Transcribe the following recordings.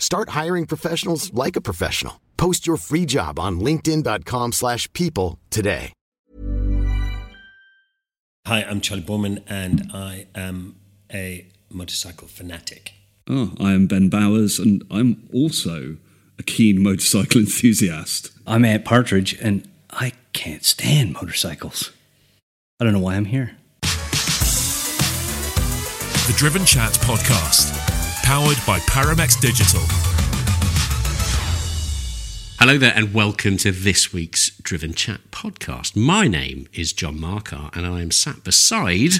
Start hiring professionals like a professional. Post your free job on linkedin.com/people slash people today. Hi, I'm Charley Boorman, and I am a motorcycle fanatic. Oh, I am Ben Bowers, and I'm also a keen motorcycle enthusiast. I'm Ant Partridge, and I can't stand motorcycles. I don't know why I'm here. The Driven Chat podcast, powered by Paramex Digital. Hello there, and welcome to this week's Driven Chat podcast. My name is John Marcar, and I am sat beside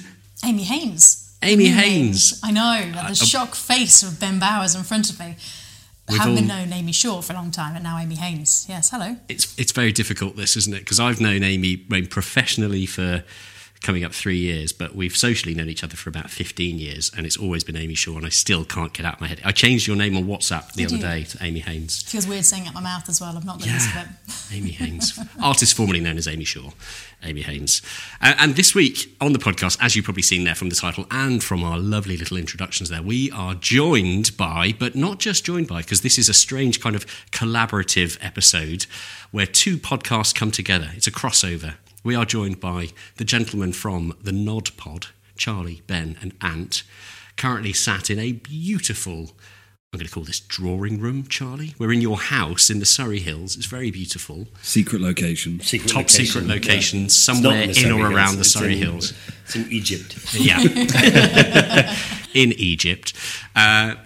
Amy Haynes. Amy New Haynes. I know, uh, the uh, shock face of Ben Bowers in front of me. I We've haven't been all- known Amy Shore for a long time, and now Amy Haynes. Yes, hello. it's it's very difficult this isn't it because i've known amy I professionally for coming up three years but we've socially known each other for about 15 years and it's always been amy shore and i still can't get out of my head i changed your name on whatsapp the Did other you? day to amy haynes Feels weird saying it out my mouth as well. I've not got used to it. amy haynes artist formerly known as amy shore amy haynes uh, and this week on the podcast as you've probably seen there from the title and from our lovely little introductions there we are joined by but not just joined by because this is a strange kind of collaborative episode where two podcasts come together it's a crossover we are joined by the gentleman from the nod pod charley ben and ant currently sat in a beautiful I'm going to call this drawing room, Charley. We're in your house in the Surrey Hills. It's very beautiful. Secret location. Secret Top location, secret location, It's somewhere not in or Hills, around the it's Surrey in- Hills. It's in Egypt. Yeah. in Egypt. Uh,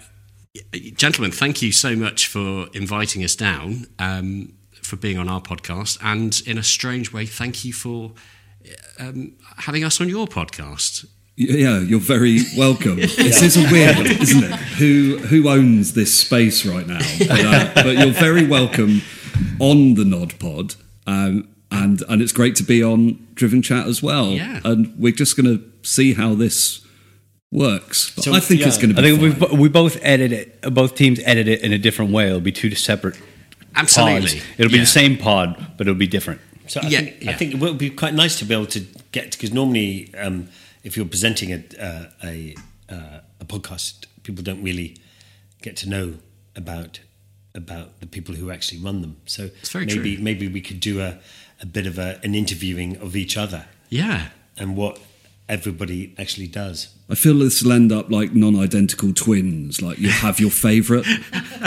gentlemen, thank you so much for inviting us down, um, for being on our podcast. And in a strange way, thank you for um, having us on your podcast. Yeah, you're very welcome. This is a weird, isn't it? Who who owns this space right now? But, uh, but you're very welcome on the Nod Pod, um, and and it's great to be on Driven Chat as well. Yeah. and we're just going to see how this works. But So, I think it's going to be. I be. think we fine. we both edit it. Both teams edit it in a different way. It'll be two separate Absolutely. pods. It'll be Yeah. the same pod, but it'll be different. So I, Yeah, think, yeah. I think it would be quite nice to be able to get because normally, um, if you're presenting a uh, a, uh, a podcast, people don't really get to know about about the people who actually run them. So maybe true. maybe we could do a, a bit of a, an interviewing of each other Yeah. and what everybody actually does. I feel this will end up like non-identical twins. Like you have your favourite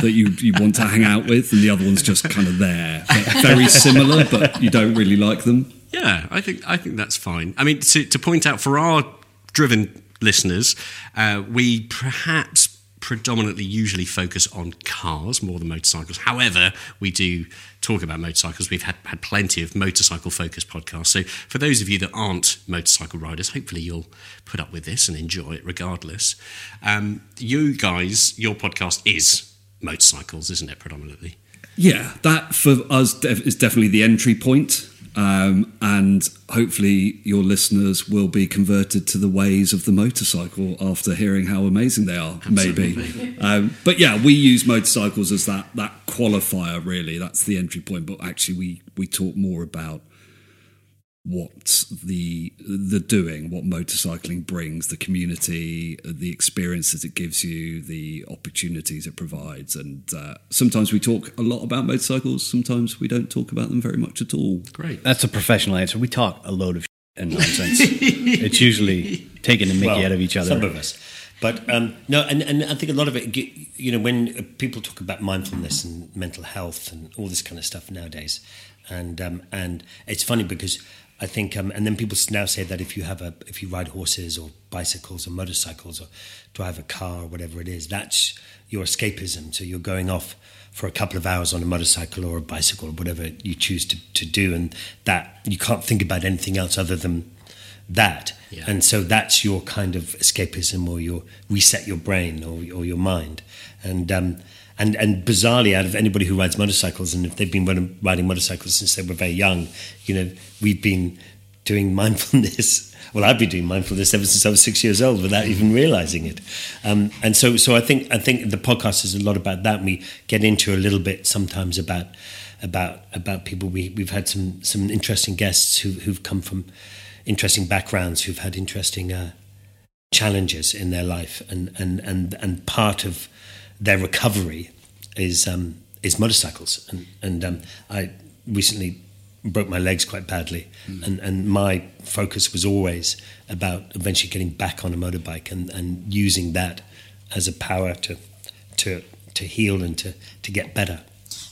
that you you want to hang out with, and the other one's just kind of there, They're very similar, but you don't really like them. Yeah, I think I think that's fine. I mean, to, to point out for our driven listeners, uh, we perhaps predominantly usually focus on cars more than motorcycles. However, we do talk about motorcycles. We've had, had plenty of motorcycle focused podcasts. So, for those of you that aren't motorcycle riders, hopefully you'll put up with this and enjoy it regardless. Um, you guys, your podcast is motorcycles, isn't it, predominantly? Yeah, that for us is definitely the entry point. Um, and hopefully, your listeners will be converted to the ways of the motorcycle after hearing how amazing they are. Maybe, um, but yeah, we use motorcycles as that that qualifier. Really, that's the entry point. But actually, we we talk more about what the the doing, what motorcycling brings, the community, the experiences it gives you, the opportunities it provides, and uh, sometimes we talk a lot about motorcycles. Sometimes we don't talk about them very much at all. Great. That's a professional answer. We talk a load of and nonsense. it's usually taking the mickey Well, out of each other. Some of us. But um, no, and, and I think a lot of it, you know, when people talk about mindfulness and mental health and all this kind of stuff nowadays, and um, and it's funny because I think, um, and then people now say that if you have a, if you ride horses or bicycles or motorcycles or drive a car or whatever it is, that's your escapism. So you're going off for a couple of hours on a motorcycle or a bicycle or whatever you choose to, to do, and that you can't think about anything else other than that. Yeah. And so that's your kind of escapism or your reset your brain or, or your mind. And, um, and, and bizarrely, out of anybody who rides motorcycles, and if they've been riding- motorcycles since they were very young, you know, we've been doing mindfulness. Well, I've been doing mindfulness ever since I was six years old without even realizing it. Um, and so, so I think I think the podcast is a lot about that. We get into a little bit sometimes about about about people. We we've had some some interesting guests who who've come from interesting backgrounds, who've had interesting uh, challenges in their life, and and and and part of their recovery is um, is motorcycles. And and um, I recently broke my legs quite badly, and and my focus was always about eventually getting back on a motorbike and and using that as a power to to to heal and to to get better.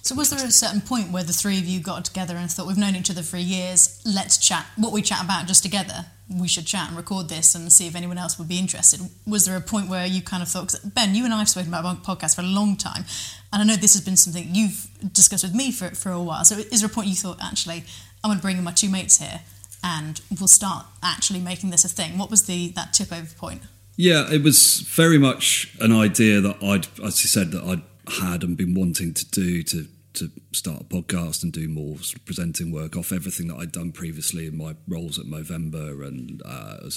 So, was there a certain point where the three of you got together and thought, we've known each other for years, let's chat? What we chat about just together, we should chat and record this and see if anyone else would be interested. Was there a point where you kind of thought, Ben, you and I have spoken about podcasts for a long time, and I know this has been something you've discussed with me for, for a while. So, is there a point you thought, actually, I'm going to bring in my two mates here and we'll start actually making this a thing? What was the that tip over point? Yeah, it was very much an idea that I'd, as you said, that I'd had and been wanting to do to to start a podcast and do more presenting work off everything that I'd done previously in my roles at Movember and uh,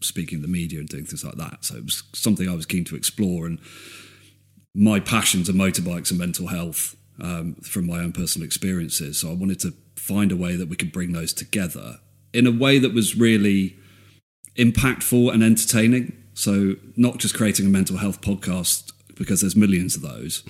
speaking to the media and doing things like that. So it was something I was keen to explore, and my passions are motorbikes and mental health um, from my own personal experiences. So I wanted to find a way that we could bring those together in a way that was really impactful and entertaining. So not just creating a mental health podcast because there's millions of those,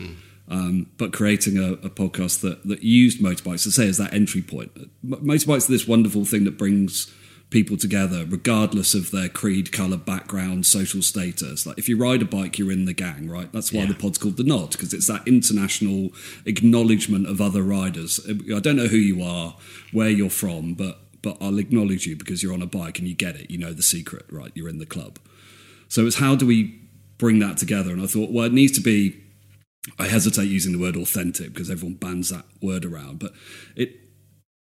um, but creating a, a podcast that that used motorbikes to say as that entry point. M- Motorbikes are this wonderful thing that brings people together regardless of their creed, colour, background, social status. Like if you ride a bike, you're in the gang, right? That's why Yeah. the pod's called the Nod because it's that international acknowledgement of other riders. I don't know who you are, where you're from, but but I'll acknowledge you because you're on a bike and you get it. You know the secret, right? You're in the club. So it's how do we bring that together? And I thought, well, it needs to be. I hesitate using the word authentic because everyone bans that word around, but it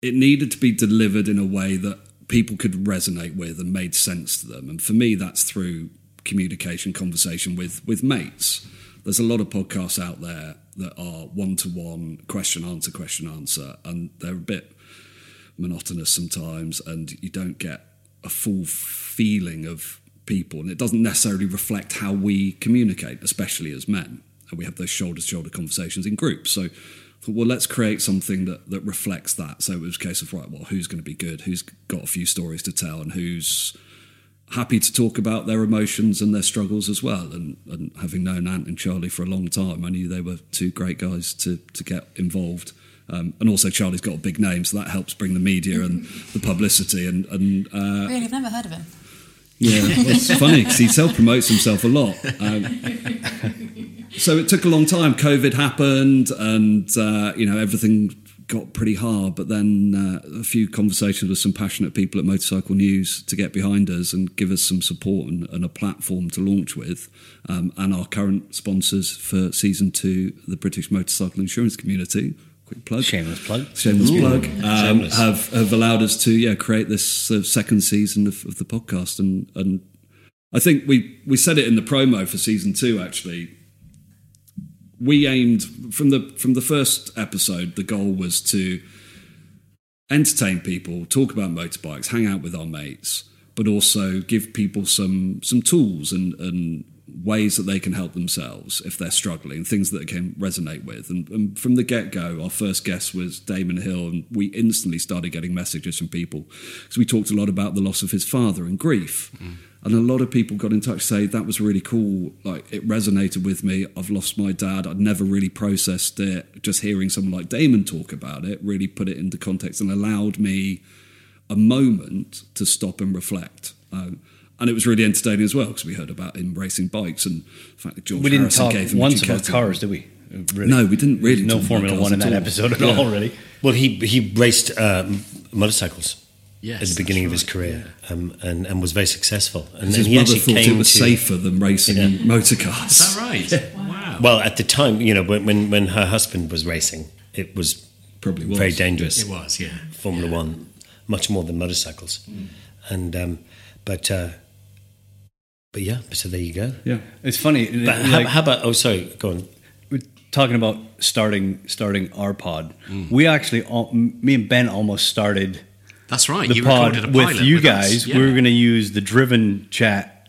it needed to be delivered in a way that people could resonate with and made sense to them. And for me, that's through communication, conversation with with mates. There's a lot of podcasts out there that are one to one, question answer, question answer, and they're a bit monotonous sometimes, and you don't get a full feeling of people, and it doesn't necessarily reflect how we communicate, especially as men. And we have those shoulder to shoulder conversations in groups. So, I thought, well, let's create something that, that reflects that. So it was a case of, right, well, who's going to be good? Who's got a few stories to tell? And who's happy to talk about their emotions and their struggles as well. And, and having known Ant and Charley for a long time, I knew they were two great guys to, to get involved. Um, and also, Charley's got a big name, so that helps bring the media and the publicity. And, and uh, Really, I've never heard of him. yeah, it's funny because he self promotes himself a lot. Um, so it took a long time. COVID happened, and uh, you know everything got pretty hard. But then uh, a few conversations with some passionate people at Motorcycle News to get behind us and give us some support and, and a platform to launch with, um, and our current sponsors for season two, the British Motorcycle Insurance Community, quick plug. Shameless plug. Shameless plug. Um, Shameless. have have allowed us to yeah create this second season of, of the podcast, and and I think we we said it in the promo for season two. Actually, we aimed from the from the first episode. The goal was to entertain people, talk about motorbikes, hang out with our mates, but also give people some some tools and and ways that they can help themselves if they're struggling, things that can resonate with. And, and from the get go, our first guest was Damon Hill, and we instantly started getting messages from people because we talked a lot about the loss of his father and grief. Mm. And a lot of people got in touch say that was really cool. Like it resonated with me. I've lost my dad. I'd never really processed it. Just hearing someone like Damon talk about it really put it into context and allowed me a moment to stop and reflect. Um, and it was really entertaining as well because we heard about him racing bikes and the fact that George We didn't Harrison talk gave him a once about cars, did we? Really? No, we didn't really No talk about Formula cars One in that all. episode at Yeah. all, really. Well, he he raced um, motorcycles Yes, at the beginning of his right, career um, and and was very successful. And, His he mother actually thought came it was to, safer than racing Yeah. motor cars. Is that right? Wow. Well, at the time, you know, when when, when her husband was racing, it was Probably was. very dangerous. It was, yeah. Formula One, much more than motorcycles, and um, but uh, but yeah, so there you go. Yeah. It's funny. But like, how, how about? Oh, sorry, go on. we're talking about starting starting our pod. Mm. We actually, me and Ben almost started That's right. the you pod recorded a with pilot you with us. guys. Yeah. We were going to use the Driven Chat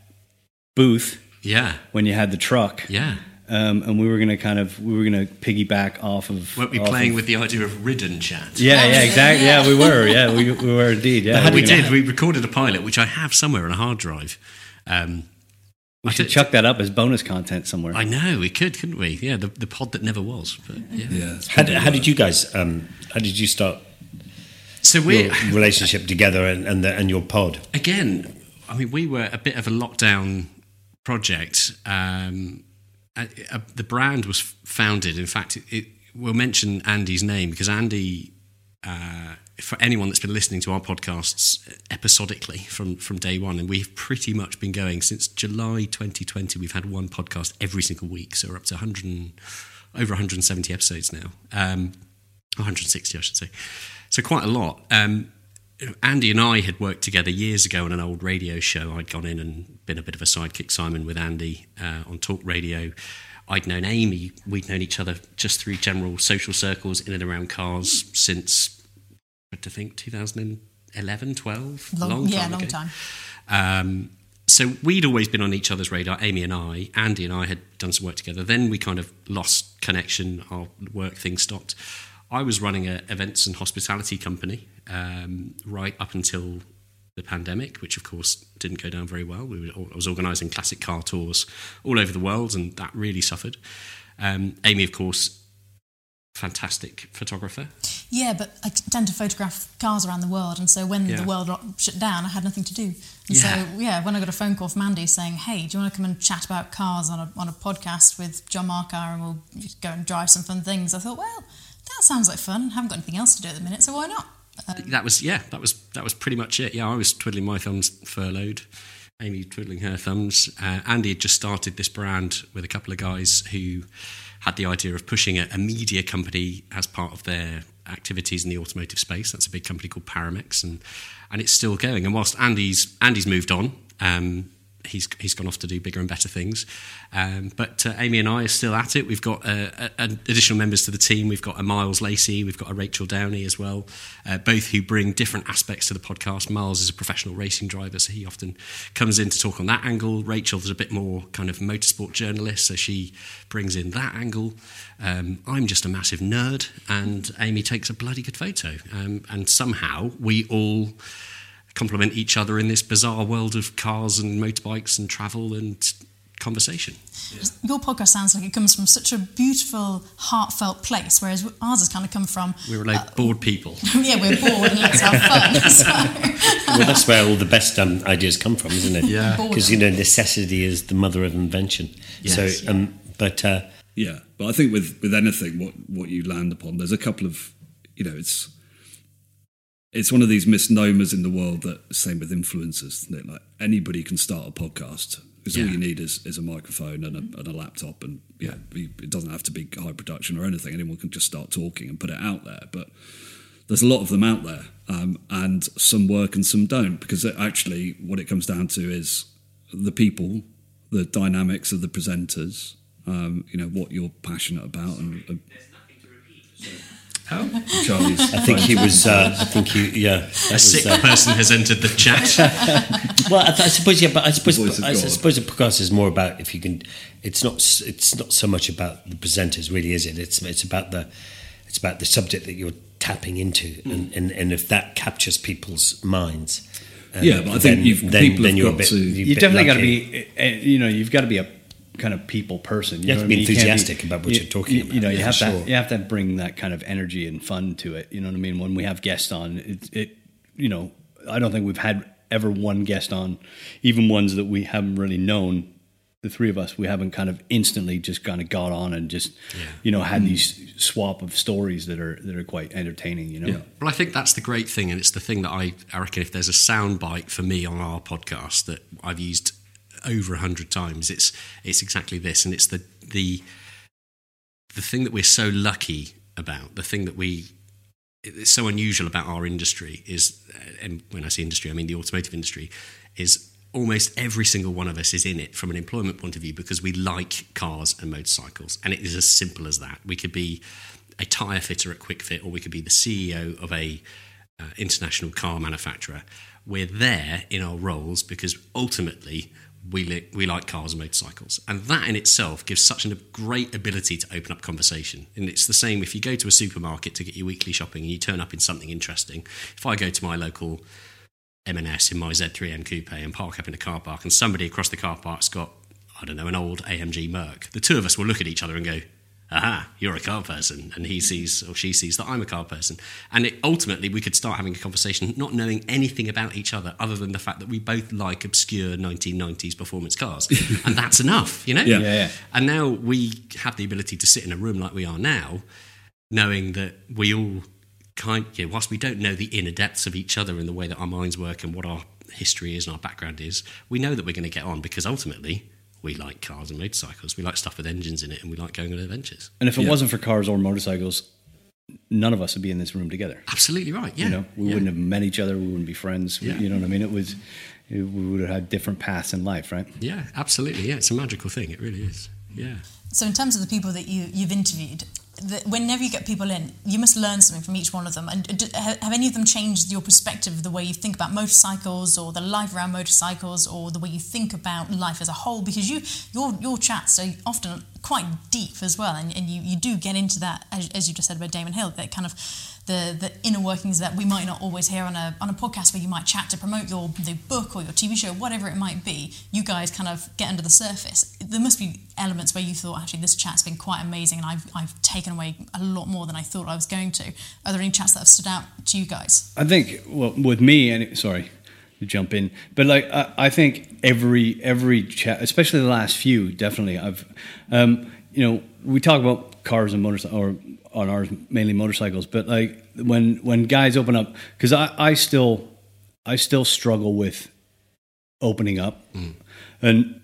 booth yeah, when you had the truck. yeah. Um, and we were going to kind of we were going to piggyback off of. Weren't we off playing of- with the idea of ridden chat? Yeah, yeah, Yeah. exactly. Yeah, we were. Yeah, we, we were indeed. Yeah, we were gonna- did. We recorded a pilot, which I have somewhere on a hard drive. Um, We I should did- chuck that up as bonus content somewhere. I know we could, couldn't we? Yeah, the, the pod that never was. But yeah. Yeah. How did, how did you guys? Um, how did you start So we relationship together and and, the, and your pod? again. I mean, we were a bit of a lockdown project. Um, uh, uh, the brand was founded. In fact, it, it, we'll mention Andy's name because Andy. Uh, for anyone that's been listening to our podcasts episodically from, from day one, and we've pretty much been going since July 2020. We've had one podcast every single week, so we're up to 100 over 170 episodes now, um, 160, I should say. So quite a lot. Um, Andy and I had worked together years ago on an old radio show. I'd gone in and been a bit of a sidekick Simon with Andy uh, on talk radio. I'd known Amy. We'd known each other just through general social circles in and around cars since, I think, 2011, 12. Long, yeah, time long ago. time. Um, so we'd always been on each other's radar, Amy and I. Andy and I had done some work together. Then we kind of lost connection. Our work thing stopped. I was running an events and hospitality company um, right up until the pandemic, which of course didn't go down very well. We were, I was organising classic car tours all over the world, and that really suffered. Um, Amy, of course, fantastic photographer. Yeah, but I tend to photograph cars around the world, and so when Yeah. the world shut down, I had nothing to do. And Yeah. so, yeah, when I got a phone call from Andy saying, "Hey, do you want to come and chat about cars on a on a podcast with John Marcar, and we'll go and drive some fun things?" I thought, well, that sounds like fun. I haven't got anything else to do at the minute, so why not? that was yeah that was that was pretty much it. Yeah i was twiddling my thumbs furloughed. Amy twiddling her thumbs. Uh, andy had just started this brand with a couple of guys who had the idea of pushing a, a media company as part of their activities in the automotive space. That's a big company called paramex and and it's still going. And whilst andy's andy's moved on um, he's he's gone off to do bigger and better things. Um, but uh, Amy and I are still at it. We've got uh, uh, additional members to the team. We've got a Miles Lacey, we've got a Rachel Downey as well, uh, both who bring different aspects to the podcast. Miles is a professional racing driver, so he often comes in to talk on that angle. Rachel is a bit more kind of motorsport journalist, so she brings in that angle. Um, I'm just a massive nerd, and Amy takes a bloody good photo. Um, and somehow we all complement each other in this bizarre world of cars and motorbikes and travel and conversation. Your podcast sounds like it comes from such a beautiful, heartfelt place, whereas ours has kind of come from, We were like bored people. yeah, we're bored and let's have fun. So, Well, that's where all the best um, ideas come from, isn't it? Yeah. Because you know necessity is the mother of invention. Yes. So, um, but uh, Yeah, but I think with with anything, what what you land upon, there's a couple of, you know, it's it's one of these misnomers in the world that same with influencers. That like anybody can start a podcast. Because Yeah. all you need is, is a microphone and a, and a laptop, and yeah, you- it doesn't have to be high production or anything. Anyone can just start talking and put it out there. But there's a lot of them out there, um, and some work and some don't. Because it actually, what it comes down to is the people, the dynamics of the presenters. Um, you know what you're passionate about, and, and Charley's. I think he was. Uh, I think he. Yeah. that A was, sick uh, person has entered the chat. well, I, I suppose. Yeah, but I suppose. I, God. suppose the podcast is more about if you can. It's not. It's not so much about the presenters, really, is it? It's. It's about the. It's about the subject that you're tapping into, and, and, and if that captures people's minds. um, Yeah, but I think then, you've- then, people then have you're a got bit. to- you're you definitely got to be, uh, you know, you've got to be a kind of people person. You have know to be I mean? can't enthusiastic about what you're talking you, You know, you have to sure. you have to bring that kind of energy and fun to it. You know what I mean? When we have guests on, it, it you know, I don't think we've had ever one guest on, even ones that we haven't really known. The three of us, we haven't kind of instantly just kind of got on and just, you know, had hmm. these swap of stories that are that are quite entertaining. You know, Yeah. Well, I think that's the great thing, and it's the thing that I, I reckon if there's a soundbite for me on our podcast that I've used over a hundred times, it's it's exactly this, and it's the the the thing that we're so lucky about, the thing that we it's so unusual about our industry is, and when I say industry, I mean the automotive industry, is almost every single one of us is in it from an employment point of view because we like cars and motorcycles, and it is as simple as that. We could be a tyre fitter at Kwik Fit, or we could be the CEO of a uh, international car manufacturer. We're there in our roles because ultimately we li- we like cars and motorcycles, and that in itself gives such a great ability to open up conversation. And it's the same if you go to a supermarket to get your weekly shopping and you turn up in something interesting. If I go to my local M&S in my Z3M coupe and park up in a car park, and somebody across the car park's got I don't know an old AMG Merc, the two of us will look at each other and go, aha, you're a car person. And he sees or she sees that I'm a car person. And it, ultimately, we could start having a conversation not knowing anything about each other other than the fact that we both like obscure 1990s performance cars. and that's enough, you know? Yeah. Yeah, yeah. And now we have the ability to sit in a room like we are now, knowing that we all kind, yeah, whilst we don't know the inner depths of each other in the way that our minds work and what our history is and our background is, we know that we're going to get on because ultimately we like cars and motorcycles. We like stuff with engines in it and we like going on adventures. And if it Yeah. wasn't for cars or motorcycles, none of us would be in this room together. Absolutely right. Yeah. You know, we Yeah. wouldn't have met each other. We wouldn't be friends. Yeah. You know what I mean? It was, it, we would have had different paths in life, right? Yeah, absolutely. Yeah, it's a magical thing. It really is. Yeah. So, in terms of the people that you, you've interviewed, the, whenever you get people in, you must learn something from each one of them. And do, have have any of them changed your perspective of the way you think about motorcycles, or the life around motorcycles, or the way you think about life as a whole? Because you, your your chats are often quite deep as well, and, and you, you do get into that, as, as you just said about Damon Hill, that kind of the, the inner workings that we might not always hear on a on a podcast where you might chat to promote your the book or your TV show, whatever it might be. You guys kind of get under the surface. There must be elements where you thought actually this chat's been quite amazing, and I've I've taken away a lot more than I thought I was going to. Are there any chats that have stood out to you guys? I think well, with me, and sorry to jump in, but like I, I think every every chat, especially the last few, definitely I've, um, you know, we talk about cars and motorcycles, or on ours mainly motorcycles, but like when when guys open up, because I I still I still struggle with opening up. And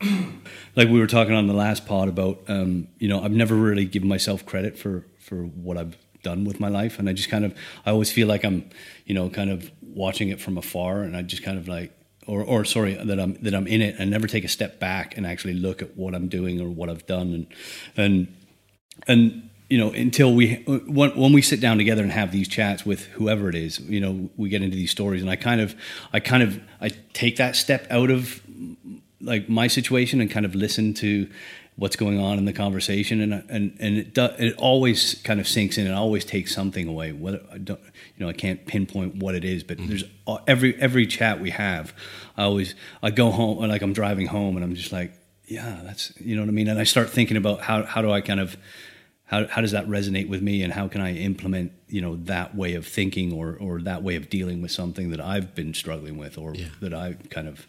like we were talking on the last pod about, um, you know, I've never really given myself credit for for what I've done with my life, and I just kind of, I always feel like I'm, you know, kind of watching it from afar, and I just kind of like, or or sorry, that I'm that I'm in it, and never take a step back and actually look at what I'm doing or what I've done, and and and you know until we when, when we sit down together and have these chats with whoever it is you know we get into these stories. And i kind of i kind of i take that step out of like my situation and kind of listen to what's going on in the conversation and and and it do, it always kind of sinks in and always takes something away whether I don't you know I can't pinpoint what it is but there's uh, every every chat we have I always I go home and like I'm driving home and I'm just like yeah that's you know what I mean? And I start thinking about how how do I kind of how, how does that resonate with me and how can I implement you know that way of thinking or or that way of dealing with something that I've been struggling with or that I kind of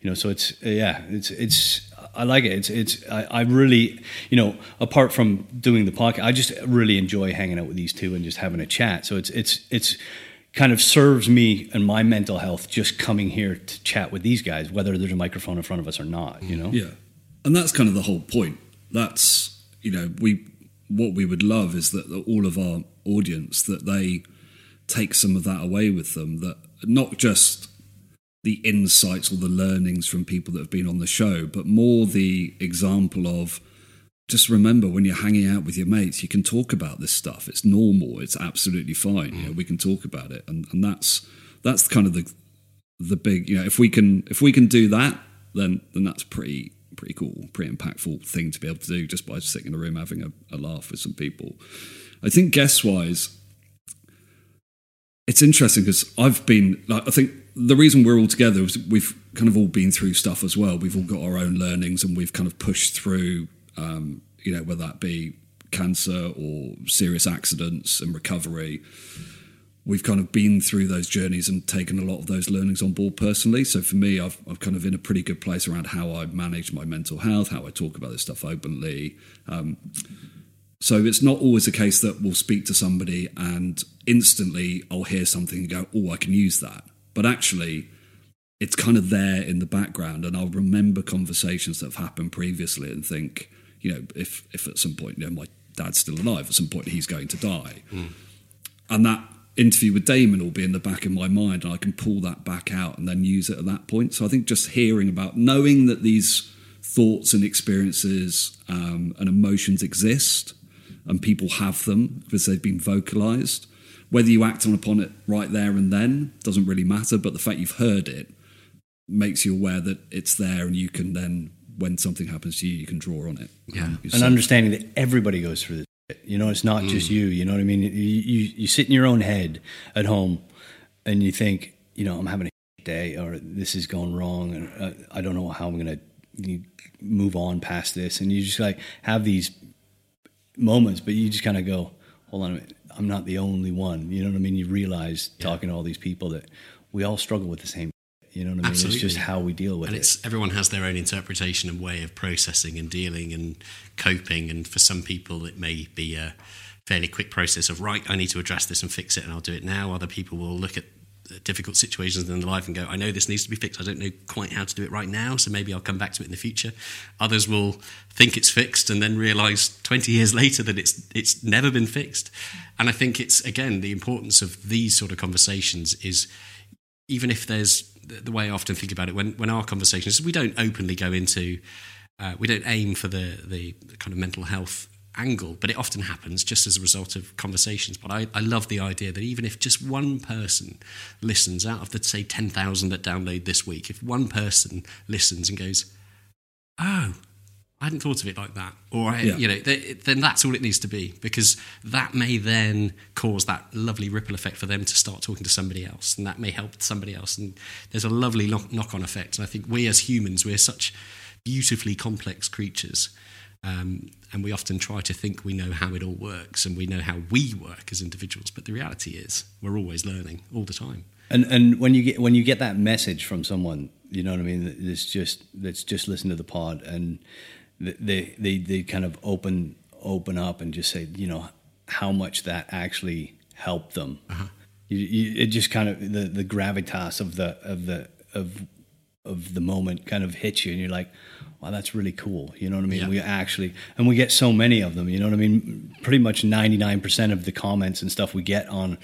you know so it's yeah it's it's I like it it's it's I, I really you know apart from doing the podcast I just really enjoy hanging out with these two and just having a chat so it's it's it's kind of serves me and my mental health just coming here to chat with these guys, whether there's a microphone in front of us or not. You know. Yeah, and that's kind of the whole point. That's you know we what we would love is that all of our audience that they take some of that away with them. That not just the insights or the learnings from people that have been on the show, but more the example of just remember when you're hanging out with your mates, you can talk about this stuff. It's normal. It's absolutely fine. You know, we can talk about it, and and that's that's kind of the the big. You know, if we can if we can do that, then then that's pretty pretty cool, pretty impactful thing to be able to do just by sitting in a room having a, a laugh with some people. I think guest wise, it's interesting because I've been like I think the reason we're all together is we've kind of all been through stuff as well. We've all got our own learnings and we've kind of pushed through um, you know, whether that be cancer or serious accidents and recovery. We've kind of been through those journeys and taken a lot of those learnings on board personally. So for me, I've, I've kind of in a pretty good place around how I manage my mental health, how I talk about this stuff openly. Um, so it's not always a case that we'll speak to somebody and instantly I'll hear something and go, oh, I can use that. But actually, it's kind of there in the background, and I'll remember conversations that have happened previously and think, you know, if if at some point, you know, my dad's still alive, at some point he's going to die, mm. and that interview with Damon will be in the back of my mind, and I can pull that back out and then use it at that point. So I think just hearing about, knowing that these thoughts and experiences um, and emotions exist, and people have them because they've been vocalized. Whether you act on upon it right there and then doesn't really matter, but the fact you've heard it makes you aware that it's there, and you can then when something happens to you, you can draw on it. Yeah, and understanding that everybody goes through this. You know, it's not mm. just you. You know what I mean? You, you you sit in your own head at home, and you think, you know, I'm having a day, or this is going wrong, and uh, I don't know how I'm going to move on past this. And you just like have these moments, but you just kind of go, hold on a minute, I'm not the only one. You know what I mean? You realize yeah. talking to all these people that we all struggle with the same you know what I mean? Absolutely. It's just how we deal with and it. It's everyone has their own interpretation and way of processing and dealing and coping. And for some people, it may be a fairly quick process of right, I need to address this and fix it, and I'll do it now. Other people will look at difficult situations in life and go, I know this needs to be fixed. I don't know quite how to do it right now, so maybe I'll come back to it in the future. Others will think it's fixed and then realize 20 years later that it's it's never been fixed. And I think it's again the importance of these sort of conversations is even if there's the way I often think about it when when our conversations we don't openly go into uh, we don't aim for the the kind of mental health angle, but it often happens just as a result of conversations. But I, I love the idea that even if just one person listens out of the say ten thousand that download this week, if one person listens and goes, "Oh, I hadn't thought of it like that, or I, yeah. you know, th- then that's all it needs to be because that may then cause that lovely ripple effect for them to start talking to somebody else, and that may help somebody else, and there's a lovely knock-on effect. And I think we as humans, we're such beautifully complex creatures, um, and we often try to think we know how it all works and we know how we work as individuals, but the reality is we're always learning all the time. And and when you get when you get that message from someone, you know what I mean. It's just let's just listen to the pod and they they they kind of open open up and just say, you know, how much that actually helped them. Uh-huh. You, you, it just kind of the the gravitas of the of the of of the moment kind of hits you, and you're like, wow, that's really cool. You know what I mean? Yeah. We actually, and we get so many of them. You know what I mean? Pretty much 99% of the comments and stuff we get on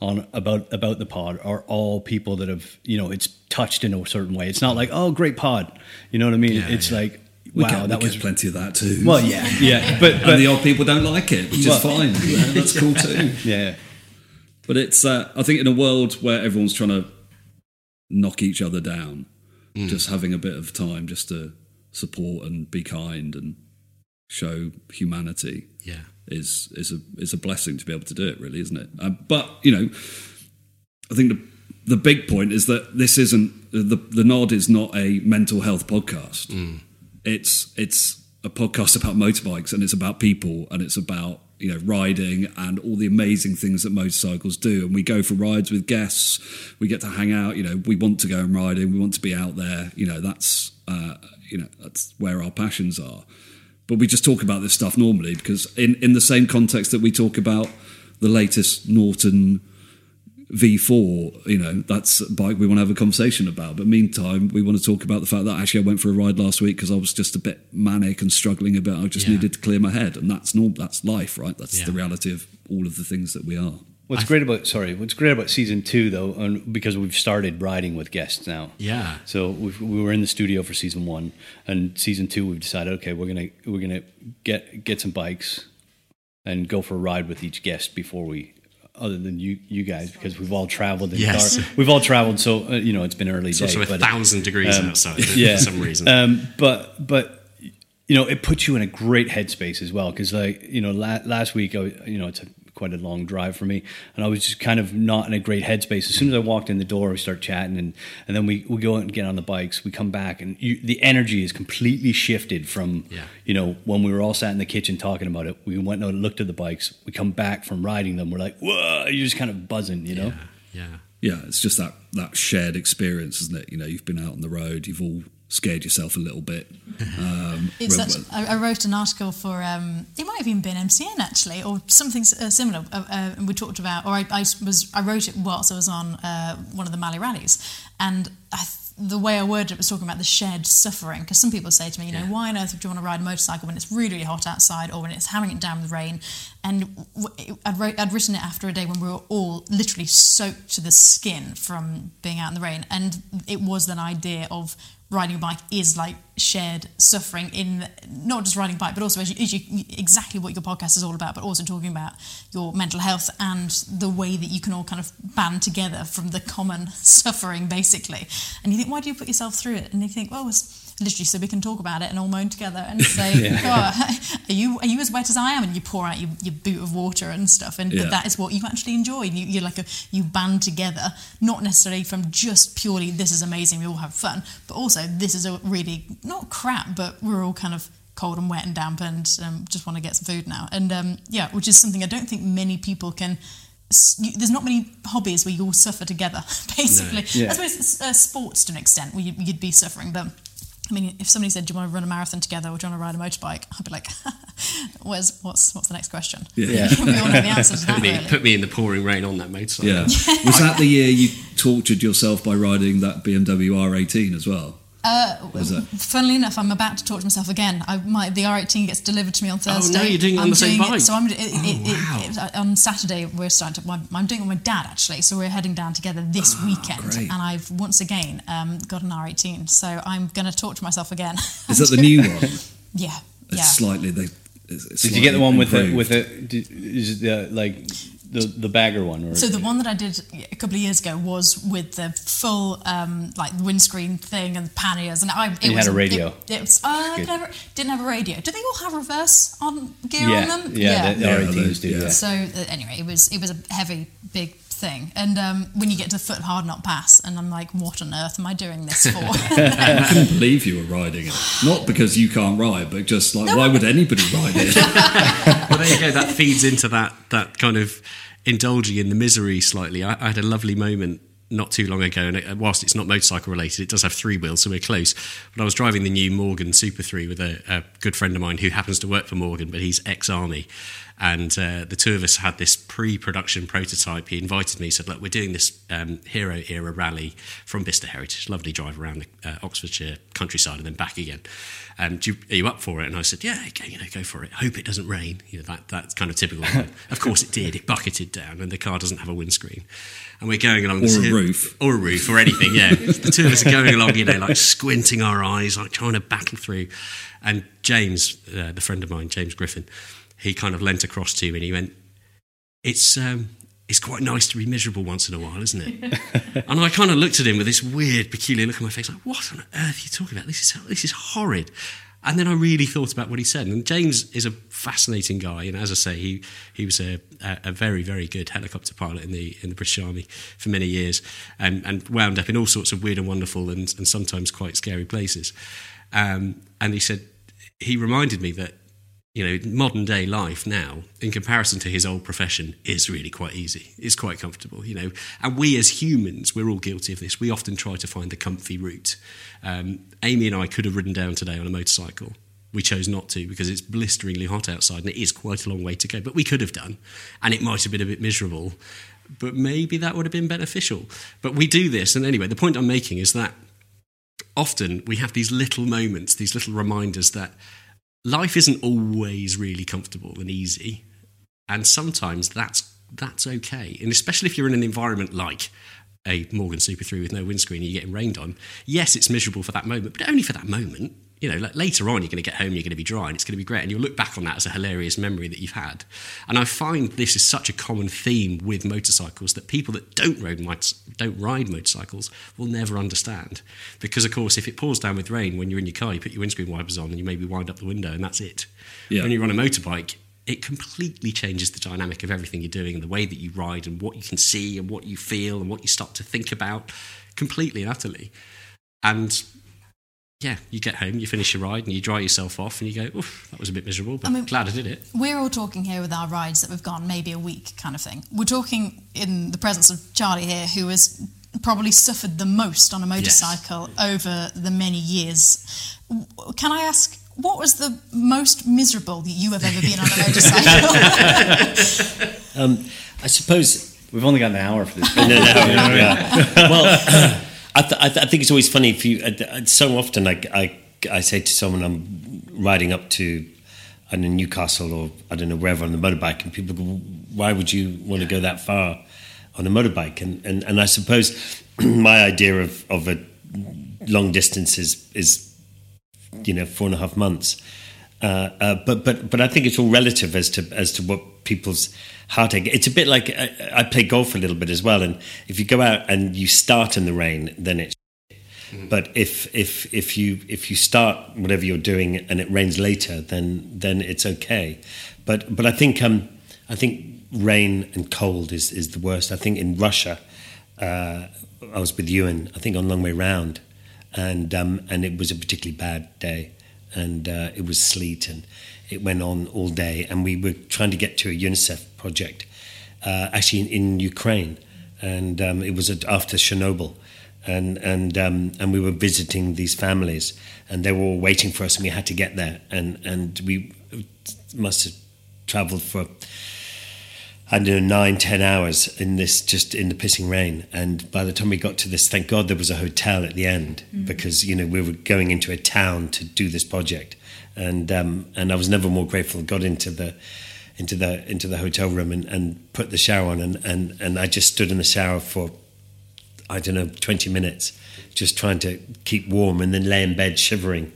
on about about the pod are all people that have you know it's touched in a certain way. It's not like oh great pod, you know what I mean? Yeah, it's yeah. like we wow, get, that was plenty of that too. Well, yeah, yeah, but, but and the old people don't like it, which well, is fine. Yeah, that's cool too. Yeah, but it's uh, I think in a world where everyone's trying to knock each other down, mm. just having a bit of time just to support and be kind and show humanity, yeah, is is a is a blessing to be able to do it. Really, isn't it? Uh, but you know, I think the the big point is that this isn't the the nod is not a mental health podcast. Mm it's it's a podcast about motorbikes and it's about people and it's about you know riding and all the amazing things that motorcycles do and we go for rides with guests we get to hang out you know we want to go and riding we want to be out there you know that's uh, you know that's where our passions are but we just talk about this stuff normally because in in the same context that we talk about the latest Norton V4, you know, that's a bike we want to have a conversation about. But meantime, we want to talk about the fact that actually I went for a ride last week because I was just a bit manic and struggling a bit. I just Yeah. needed to clear my head, and that's normal. That's life, right? That's Yeah. the reality of all of the things that we are. What's great about sorry, what's great about season two though, and because we've started riding with guests now. Yeah. So we've, we were in the studio for season one, and season two we've decided okay we're gonna we're gonna get get some bikes, and go for a ride with each guest before we. Other than you, you guys, because we've all traveled. In Yes. car. we've all traveled. So uh, you know, it's been early It's days. also a but, thousand degrees um, outside yeah. for some reason. Um, but but you know, it puts you in a great headspace as well because like you know, la- last week, I, you know, it's a, quite a long drive for me, and I was just kind of not in a great headspace. As soon as I walked in the door, we start chatting, and and then we, we go out and get on the bikes. We come back, and you, the energy is completely shifted from Yeah. you know when we were all sat in the kitchen talking about it. We went out and looked at the bikes. We come back from riding them. We're like, whoa! You're just kind of buzzing, you know. yeah. Yeah, it's just that that shared experience, isn't it? You know, you've been out on the road, you've all scared yourself a little bit. Um, It's well, such, I, I wrote an article for um, it might have even been MCN actually or something uh, similar. Uh, uh, we talked about, or I, I was I wrote it whilst I was on uh, one of the Malle rallies, and I, th- the way I worded it was talking about the shared suffering. Because some people say to me, you know, why on earth would you want to ride a motorcycle when it's really, really hot outside or when it's hammering it down with rain? And I'd, wrote, I'd written it after a day when we were all literally soaked to the skin from being out in the rain, and it was an idea of riding a bike is like shared suffering in not just riding a bike, but also as you, as you, exactly what your podcast is all about, but also talking about your mental health and the way that you can all kind of band together from the common suffering, basically. And you think, why do you put yourself through it? And you think, well, literally so we can talk about it and all moan together and say, oh, are you are you as wet as I am? And you pour out your, your boot of water and stuff, and Yeah. but that is what you actually enjoy. You, you're like a you band together, not necessarily from just purely this is amazing, we all have fun, but also this is a really not crap, but we're all kind of cold and wet and damp and um, just want to get some food now. And um, yeah, which is something I don't think many people can. You, there's not many hobbies where you all suffer together, basically. Yeah. I suppose uh, sports to an extent where you, you'd be suffering, but I mean, if somebody said, "Do you want to run a marathon together, or do you want to ride a motorbike?" I'd be like, "Where's what's what's the next question?" Yeah. we all know the answer to that. Put me, really. put me in the pouring rain on that motorcycle. yeah. Was that the year you tortured yourself by riding that BMW R18 as well? Was it? Funnily enough, I'm about to torture myself again. I, my, the R18 gets delivered to me on Thursday. Oh, no, you're doing it on I'm the same doing it- bike. so I'm it, it, Oh, wow. it, it, on Saturday. We're starting to. I'm, I'm doing it with my dad actually. So we're heading down together this weekend, Ah, great. and I've once again um, got an R18. So I'm going to torture myself again. Is that the new one? yeah, It's yeah. slightly. They, it's, it's Did you get the slightly one with the with the? did- Is it the like the the bagger one? Or So the one that I did a couple of years ago was with the full um, like windscreen thing and the panniers, and I it you was had a radio. It, it was uh, Good. never, didn't have a radio. Do they all have reverse on gear yeah, on them? yeah, the, the Yeah, R18s do. yeah. Yeah. So uh, anyway, it was it was a heavy, big thing. And um, when you get to Foot Hard Not Pass, and I'm like, what on earth am I doing this for? I couldn't believe you were riding it. Not because you can't ride, but just like, why would anybody ride it? well, there you go. That feeds into that that kind of indulging in the misery slightly. I, I had a lovely moment not too long ago, and it, whilst it's not motorcycle related, it does have three wheels, so we're close. But I was driving the new Morgan Super 3 with a, a good friend of mine who happens to work for Morgan, but he's ex-army. And uh, the two of us had this pre-production prototype. He invited me, said, "Look, we're doing this um, Hero Era rally from Bicester Heritage. Lovely drive around the uh, Oxfordshire countryside and then back again. Um, do you, are you up for it?" And I said, "Yeah, okay, you know, go for it. Hope it doesn't rain. You know, that that's kind of typical." of course, it did. It bucketed down, and the car doesn't have a windscreen. And we're going along Or this a hill- roof. or a roof, or anything. Yeah, the two of us are going along, you know, like squinting our eyes, like trying to battle through. And James, uh, the friend of mine, James Griffin, he kind of leant across to me and he went, "It's um, it's quite nice to be miserable once in a while, isn't it?" and I kind of looked at him with this weird, peculiar look on my face, like, "What on earth are you talking about? This is this is horrid." And then I really thought about what he said. And James is a fascinating guy, and as I say, he he was a, a, very very good helicopter pilot in the in the British Army for many years, and and wound up in all sorts of weird and wonderful and and sometimes quite scary places. Um, and he said he reminded me that you know, modern day life now, in comparison to his old profession, is really quite easy. It's quite comfortable, you know. And we as humans, we're all guilty of this. We often try to find the comfy route. Um, Amy and I could have ridden down today on a motorcycle. We chose not to because it's blisteringly hot outside and it is quite a long way to go. But we could have done, and it might have been a bit miserable. but maybe that would have been beneficial. But we do this, and anyway, the point I'm making is that often we have these little moments, these little reminders that life isn't always really comfortable and easy, and sometimes that's that's okay. And especially if you're in an environment like a Morgan Super 3 with no windscreen and you're getting rained on, yes, it's miserable for that moment, but only for that moment. You know, like later on, you're going to get home, you're going to be dry, and it's going to be great, and you'll look back on that as a hilarious memory that you've had. And I find this is such a common theme with motorcycles that people that don't ride, don't ride motorcycles will never understand. Because, of course, if it pours down with rain when you're in your car, you put your windscreen wipers on and you maybe wind up the window, and that's it. Yeah. When you're on a motorbike, it completely changes the dynamic of everything you're doing and the way that you ride and what you can see and what you feel and what you start to think about completely and utterly. And yeah, you get home, you finish your ride, and you dry yourself off, and you go, "Oof, that was a bit miserable, but I mean- glad I did it." We're all talking here with our rides that we've gone maybe a week kind of thing. We're talking in the presence of Charley here, who has probably suffered the most on a motorcycle over the many years. Can I ask, what was the most miserable that you have ever been on a motorcycle? Um, I suppose We've only got an hour for this. No, no, yeah. Well, I, th- I, th- I think it's always funny if you. Uh, so often, I, I, I say to someone, I'm riding up to, I Newcastle or I don't know wherever on the motorbike, and people go, "Why would you want to go that far on a motorbike?" And and, and I suppose my idea of of a long distance is is you know four and a half months. Uh, uh, but but but I think it's all relative as to as to what people's heartache. It's a bit like I, I play golf a little bit as well, and if you go out and you start in the rain, then it's. But if if if you if you start whatever you're doing and it rains later, then then it's okay. But but I think um I think rain and cold is is the worst. I think in Russia, uh, I was with Ewan. I think on Long Way Round, and um, and it was a particularly bad day, and uh, it was sleet, and it went on all day, and we were trying to get to a UNICEF project, uh, actually in, in Ukraine, and um, it was after Chernobyl, and and um, and we were visiting these families, and they were all waiting for us, and we had to get there, and and we must have travelled for I don't know, nine, ten hours in this, just in the pissing rain. And by the time we got to this, thank God there was a hotel at the end because, you know, we were going into a town to do this project. And, um, and I was never more grateful. Got into the, into the, into the hotel room and, and put the shower on. And, and, and I just stood in the shower for, I don't know, 20 minutes, just trying to keep warm and then lay in bed shivering.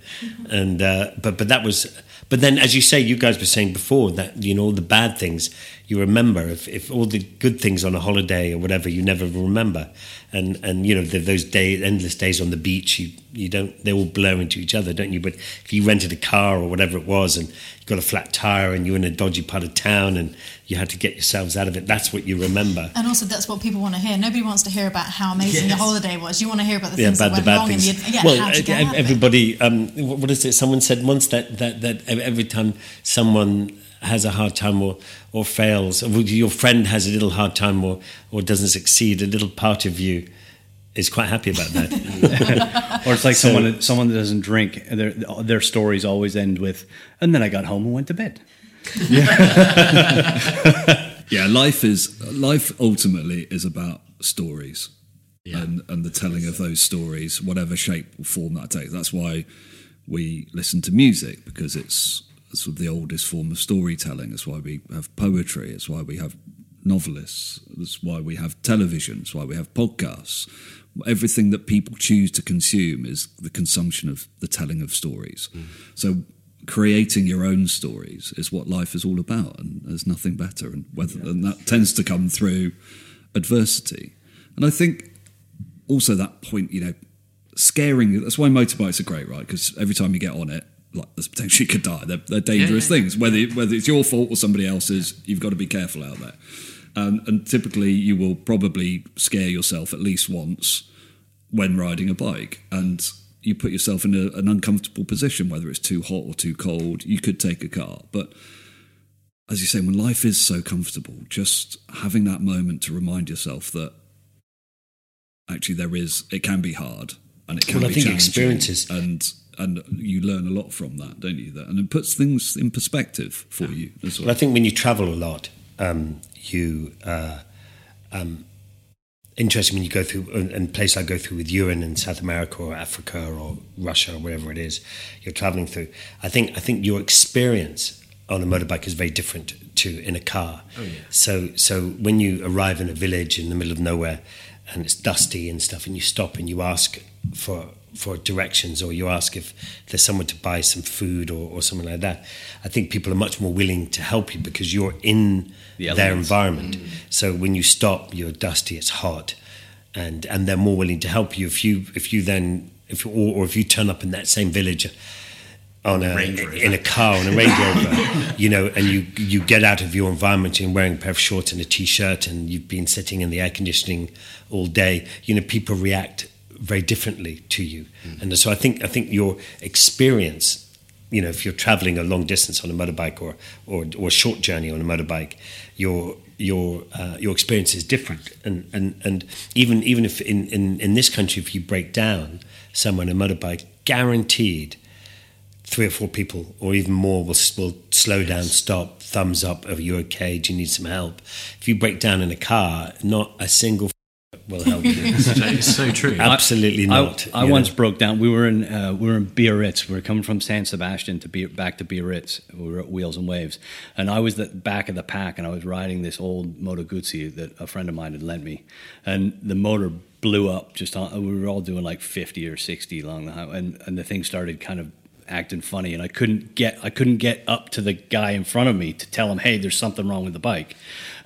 And, uh, but, but that was, but then, as you say, you guys were saying before that, you know, all the bad things you remember. If, if all the good things on a holiday or whatever, you never remember. And, and you know, the, those day, endless days on the beach, you, you don't, they all blur into each other, don't you? But if you rented a car or whatever it was and you got a flat tire and you're in a dodgy part of town and you had to get yourselves out of it, that's what you remember. and also, that's what people want to hear. Nobody wants to hear about how amazing Yes. your holiday was. You want to hear about the yeah, things bad, that the went bad wrong things. and the, yeah, well, how to get ev- out of it. everybody. Um, what is it? Someone said once that that that every time someone has a hard time or or fails, or your friend has a little hard time or or doesn't succeed, a little part of you is quite happy about that. Or it's like So- someone someone that doesn't drink. Their their stories always end with, and then I got home and went to bed. Yeah, life is life ultimately is about stories and and the telling of those stories, whatever shape or form that takes. That's why we listen to music because it's sort of the oldest form of storytelling. That's why we have poetry. It's why we have novelists. That's why we have television. It's why we have podcasts. Everything that people choose to consume is the consumption of the telling of stories. Hmm. So creating your own stories is what life is all about, and there's nothing better. And whether and that tends to come through adversity. And I think also that point, you know, scaring. That's why motorbikes are great, right? Because every time you get on it, like there's potential you could die. They're, they're dangerous Yeah, yeah, things. Whether whether it's your fault or somebody else's, you've got to be careful out there. And, and typically, you will probably scare yourself at least once when riding a bike, and you put yourself in a, an uncomfortable position, whether it's too hot or too cold. You could take a car, but as you say, when life is so comfortable, just having that moment to remind yourself that actually there is, it can be hard and it can Well, I be think challenging, experiences- and and you learn a lot from that, don't you? That and it puts things in perspective for you as well. Well, I think when you travel a lot, um, you uh, um, interesting when you go through and place I go through with you in South America or Africa or Russia or wherever it is you're traveling through. I think I think your experience on a motorbike is very different to in a car. Oh, yeah. So so when you arrive in a village in the middle of nowhere and it's dusty and stuff and you stop and you ask for for directions or you ask if there's someone to buy some food or, or something like that, I think people are much more willing to help you because you're in The their environment. So when you stop, you're dusty, it's hot, and and they're more willing to help you if you if you then if you, or, or if you turn up in that same village on a in a car on a Range Rover, you know, and you you get out of your environment and wearing a pair of shorts and a t-shirt and you've been sitting in the air conditioning all day, you know, people react very differently to you, and so I think I think your experience you know, if you're traveling a long distance on a motorbike or or, or a short journey on a motorbike, your your uh, your experience is different, and and and even even if in, in in this country, if you break down someone on a motorbike, guaranteed three or four people or even more will will slow down, stop, thumbs up. Are you okay? Do you need some help? If you break down in a car, not a single will help you. it's so true. Absolutely I- not. I, you once know. broke down. We were in uh, we were in Biarritz. We were coming from San Sebastian to be back to Biarritz. We were at Wheels and Waves, and I was the back of the pack, and I was riding this old Moto Guzzi that a friend of mine had lent me, and the motor blew up. Just on, we were all doing like fifty or sixty along the highway, and, and the thing started kind of acting funny, and I couldn't get I couldn't get up to the guy in front of me to tell him, hey, there's something wrong with the bike,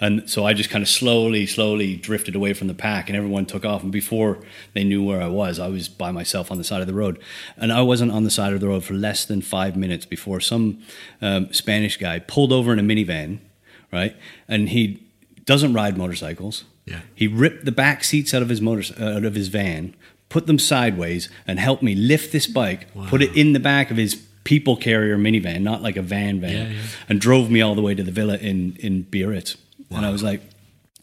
and so I just kind of slowly, slowly drifted away from the pack, and everyone took off. And before they knew where I was, I was by myself on the side of the road, and I wasn't on the side of the road for less than five minutes before some um, Spanish guy pulled over in a minivan, right, and he doesn't ride motorcycles. Yeah. He ripped the back seats out of his motor out of his van, put them sideways, and helped me lift this bike, put it in the back of his people carrier minivan, not like a van van, Yeah, yeah. and drove me all the way to the villa in in Biarritz. And I was like,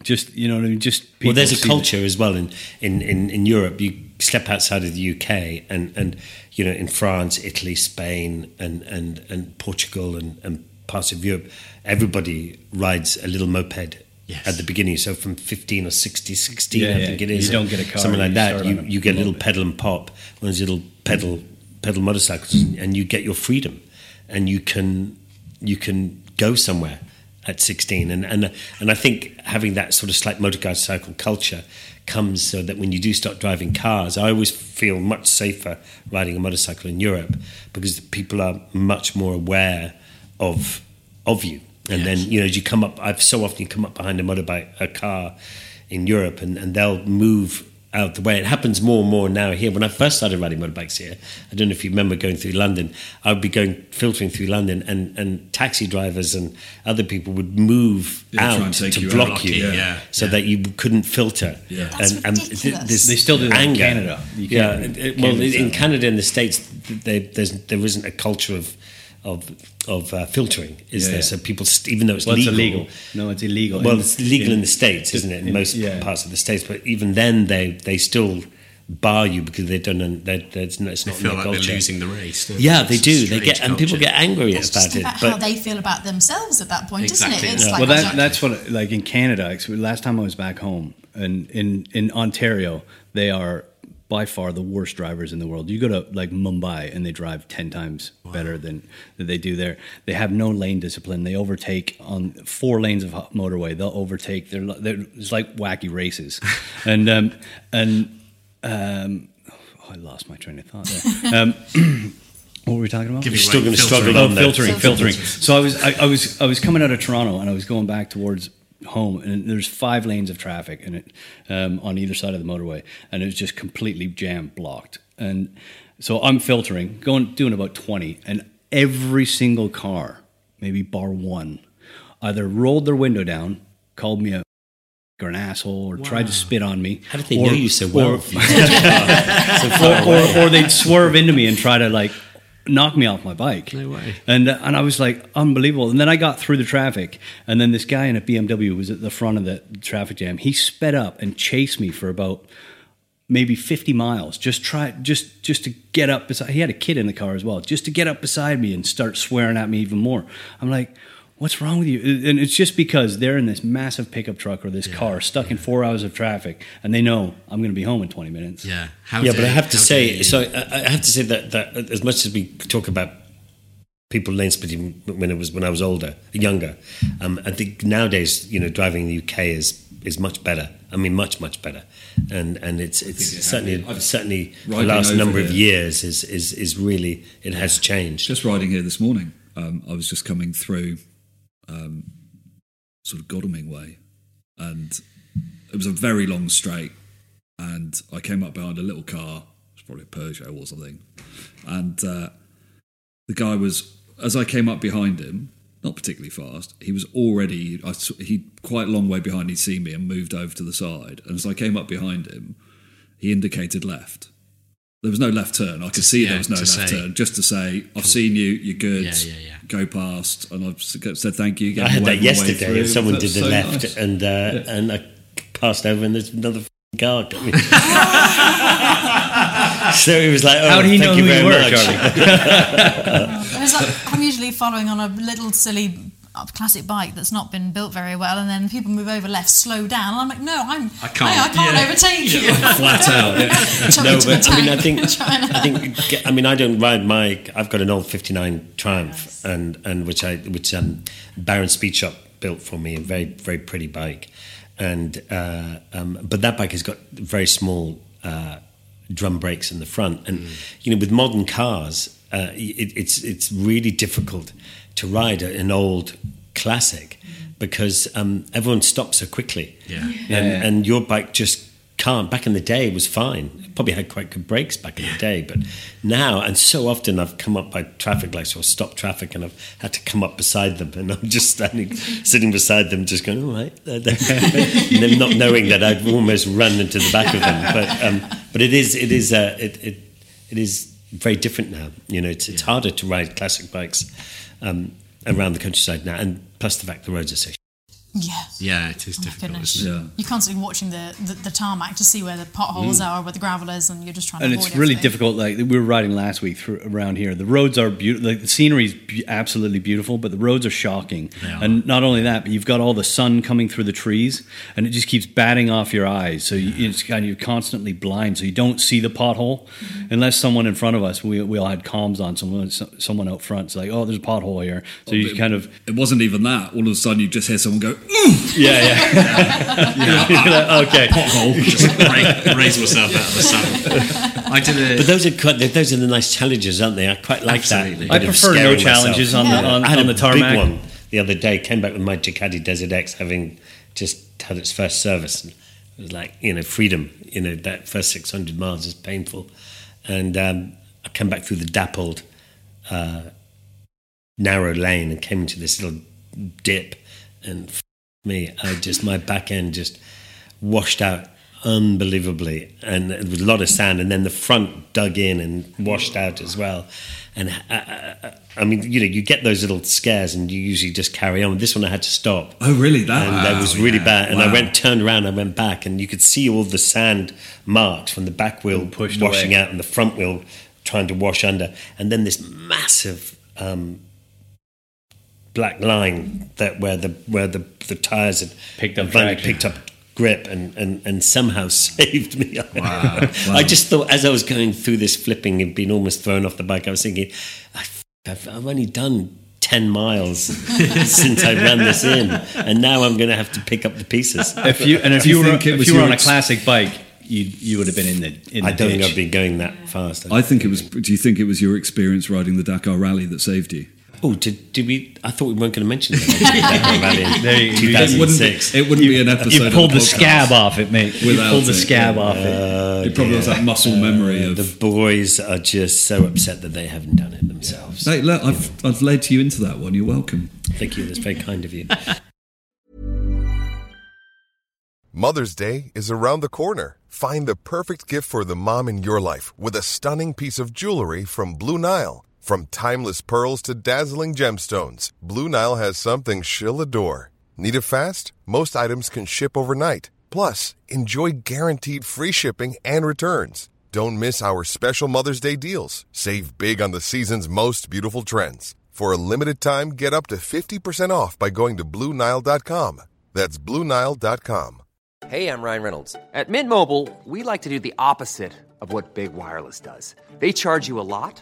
just you know, what I mean, just well, there's a culture as well in, in, in, in Europe. You step outside of the UK and, and you know in France, Italy, Spain, and, and, and Portugal and, and parts of Europe, everybody rides a little moped Yes. at the beginning. So from 15 or 60, 16, Yeah, I yeah. think it is. You don't get a car, something like that. You, you get a little pedal and pop, one of those little pedal pedal motorcycles, and you get your freedom, and you can you can go somewhere at 16 and and and I think having that sort of slight motorcycle culture comes so that when you do start driving cars I always feel much safer riding a motorcycle in Europe because people are much more aware of of you and then you know as you come up I've so often you come up behind a motorbike a car in Europe and, and they'll move out the way. It happens more and more now here. When I first started riding motorbikes here, I don't know if you remember going through London, I would be going filtering through London and, and taxi drivers and other people would move Yeah, out and take to you block out. you Yeah, yeah, so yeah. that you couldn't filter. Yeah. That's and, and th- ridiculous. this They still do that in. Canada. You yeah, can't- it- it- can't well, do in. Canada and the States, th- they, there's, there isn't a culture of of of uh, filtering, is Yeah, there? yeah. So people, st- even though it's Well, it's legal, illegal. No, it's illegal. well, In- it's legal in, in- the states, isn't it? In, in- most yeah. parts of the states, but even then, they they still bar you because they don't. They, it's not, it's They not feel in like their they're losing the race. Yeah, It's they do. They strange get and people get angry It's about just it. about how But they feel about themselves at that point, Exactly, isn't it? It's yeah. like well, that, that's what like in Canada. ex- Last time I was back home, and in in Ontario, they are by far the worst drivers in the world. You go to like Mumbai, and they drive ten times better than than they do there. They have no lane discipline. They overtake on four lanes of motorway. They'll overtake. They're, they're it's like wacky races, and um, and um, oh, I lost my train of thought there. Um, what were we talking about? Giving You're still gonna struggle Oh, on that. filtering, filtering. So I was, I, I was, I was coming out of Toronto, and I was going back towards home, and there's five lanes of traffic, and it um, on either side of the motorway, and it was just completely jam blocked. And so I'm filtering, going, doing about twenty, and every single car, maybe bar one, either rolled their window down, called me a or an asshole, or tried to spit on me. how did they or- know you so well? or- or, or, or they'd swerve into me and try to like knock me off my bike. No way. And uh, and I was like unbelievable. And then I got through the traffic, and then this guy in a BMW was at the front of the traffic jam. He sped up and chased me for about maybe 50 miles just try just just to get up beside he had a kid in the car as well just to get up beside me and start swearing at me even more i'm like What's wrong with you? And it's just because they're in this massive pickup truck or this car stuck in four hours of traffic, and they know I'm going to be home in 20 minutes. Yeah. How yeah, but I have to say, dare so I, I have to say that, that as much as we talk about people lane splitting when it was when I was older, younger, um, I think nowadays, you know, driving in the UK is is much better. I mean, much much better, and and it's it's it certainly has been. certainly the last over number of years is is is really it has changed. Just riding here this morning, um, I was just coming through um, sort of Godalming way, and it was a very long straight, and I came up behind a little car, it was probably a Peugeot or something, and uh, the guy was as I came up behind him, not particularly fast. He was already I, he quite a long way behind. He'd seen me and moved over to the side, and as I came up behind him, he indicated left. There was no left turn. I could see yeah, there was no left say- turn. Just to say, I've seen you. You're good. Yeah, yeah, yeah. Go past, and I've said thank you. I had that yesterday. through. and Someone That's did the so left, nice. and uh, and I passed over, and there's another f***ing car coming. so he was like, "Oh, How do you thank know you who very you were, much." It was like, I'm usually following on a little silly uh, classic bike that's not been built very well, and then people move over left, slow down, and I'm like, no, I'm I can't. I, I can't Yeah. overtake you. flat out. Chuck no, me but I mean, I think, I think, I mean, I don't ride my. I've got an old '59 Triumph, and and which I which um, Baron Speed Shop built for me, a very very pretty bike, and uh, um, but that bike has got very small uh, drum brakes in the front, and you know, with modern cars, uh, it, it's it's really difficult to ride an old classic because um, everyone stops so quickly Yeah. and, Yeah. and your bike just can't. Back in the day, it was fine. It probably had quite good brakes back in the day, but now, and so often I've come up by traffic lights or stopped traffic, and I've had to come up beside them, and I'm just standing, sitting beside them, just going, "All right," and them not knowing that I'd almost run into the back of them. But um, but it is it is uh, it, it it is very different now. You know, it's it's harder to ride classic bikes um, around the countryside now, and plus the fact the roads are so yeah. Yeah, it is Oh difficult. isn't it? Yeah. You're constantly watching the, the, the tarmac to see where the potholes mm. are, where the gravel is, and you're just trying and to it's avoid really everything. difficult. Like we were riding last week through around here. The roads are beautiful. Like the scenery is be- absolutely beautiful, but the roads are shocking. They are. And not only that, but you've got all the sun coming through the trees, and it just keeps batting off your eyes. So you, it's kind of you're constantly blind, so you don't see the pothole mm-hmm. unless someone in front of us. We, we all had comms on. Someone someone out front. It's like, oh, there's a pothole here. So you kind of It wasn't even that. All of a sudden, you just hear someone go, "Ooh!" yeah yeah. You're okay. pothole. Just ra- raise myself out of the saddle. I did a. But those are quite, those are the nice challenges, aren't they? I quite like Absolutely. that. I bit of prefer no scaring challenges myself. on the on, I had on a the tarmac. big one the other day. Came back with my Ducati Desert X, having just had its first service. And it was like you know freedom. You know that first six hundred miles is painful, and um, I came back through the dappled uh, narrow lane and came into this little dip, and f- me, I just my back end just washed out unbelievably, and there was a lot of sand, and then the front dug in and washed out as well. And uh, uh, I mean, you know, you get those little scares, and you usually just carry on. This one I had to stop. Oh, really? That? And that was really bad. And I went, turned around, I went back, and you could see all the sand marks from the back wheel pushed washing away. out, and the front wheel trying to wash under, and then this massive um, black line that where the where the the tires had Picked up finally picked up grip and, and, and somehow saved me. Wow. I just thought as I was going through this flipping and being almost thrown off the bike, I was thinking, I, I've, I've only done. 10 miles since I ran this in, and now I'm going to have to pick up the pieces. If you and if you, you were think it if you were on a classic bike, you you would have been in the in the I don't think. I'd been going that fast. I think it was. Do you think it was your experience riding the Dakar Rally that saved you? Oh, did, did we? I thought we weren't going to mention that. Rally There you- you- It wouldn't, 2006. it wouldn't be an episode. You pulled of the podcast. scab off it, mate. You pulled the it, scab yeah. off it. Uh, it probably was that muscle memory uh, of. the boys are just so upset that they haven't done it themselves. Hey, look, I've I've led you into that one. You're welcome. Thank you. That's very kind of you. Mother's Day is around the corner. Find the perfect gift for the mom in your life with a stunning piece of jewelry from Blue Nile. From timeless pearls to dazzling gemstones, Blue Nile has something she'll adore. Need it fast? Most items can ship overnight. Plus, enjoy guaranteed free shipping and returns. Don't miss our special Mother's Day deals. Save big on the season's most beautiful trends. For a limited time, get up to 50% off by going to BlueNile.com. That's BlueNile.com. Hey, I'm Ryan Reynolds. At Mint Mobile, we like to do the opposite of what Big Wireless does. They charge you a lot,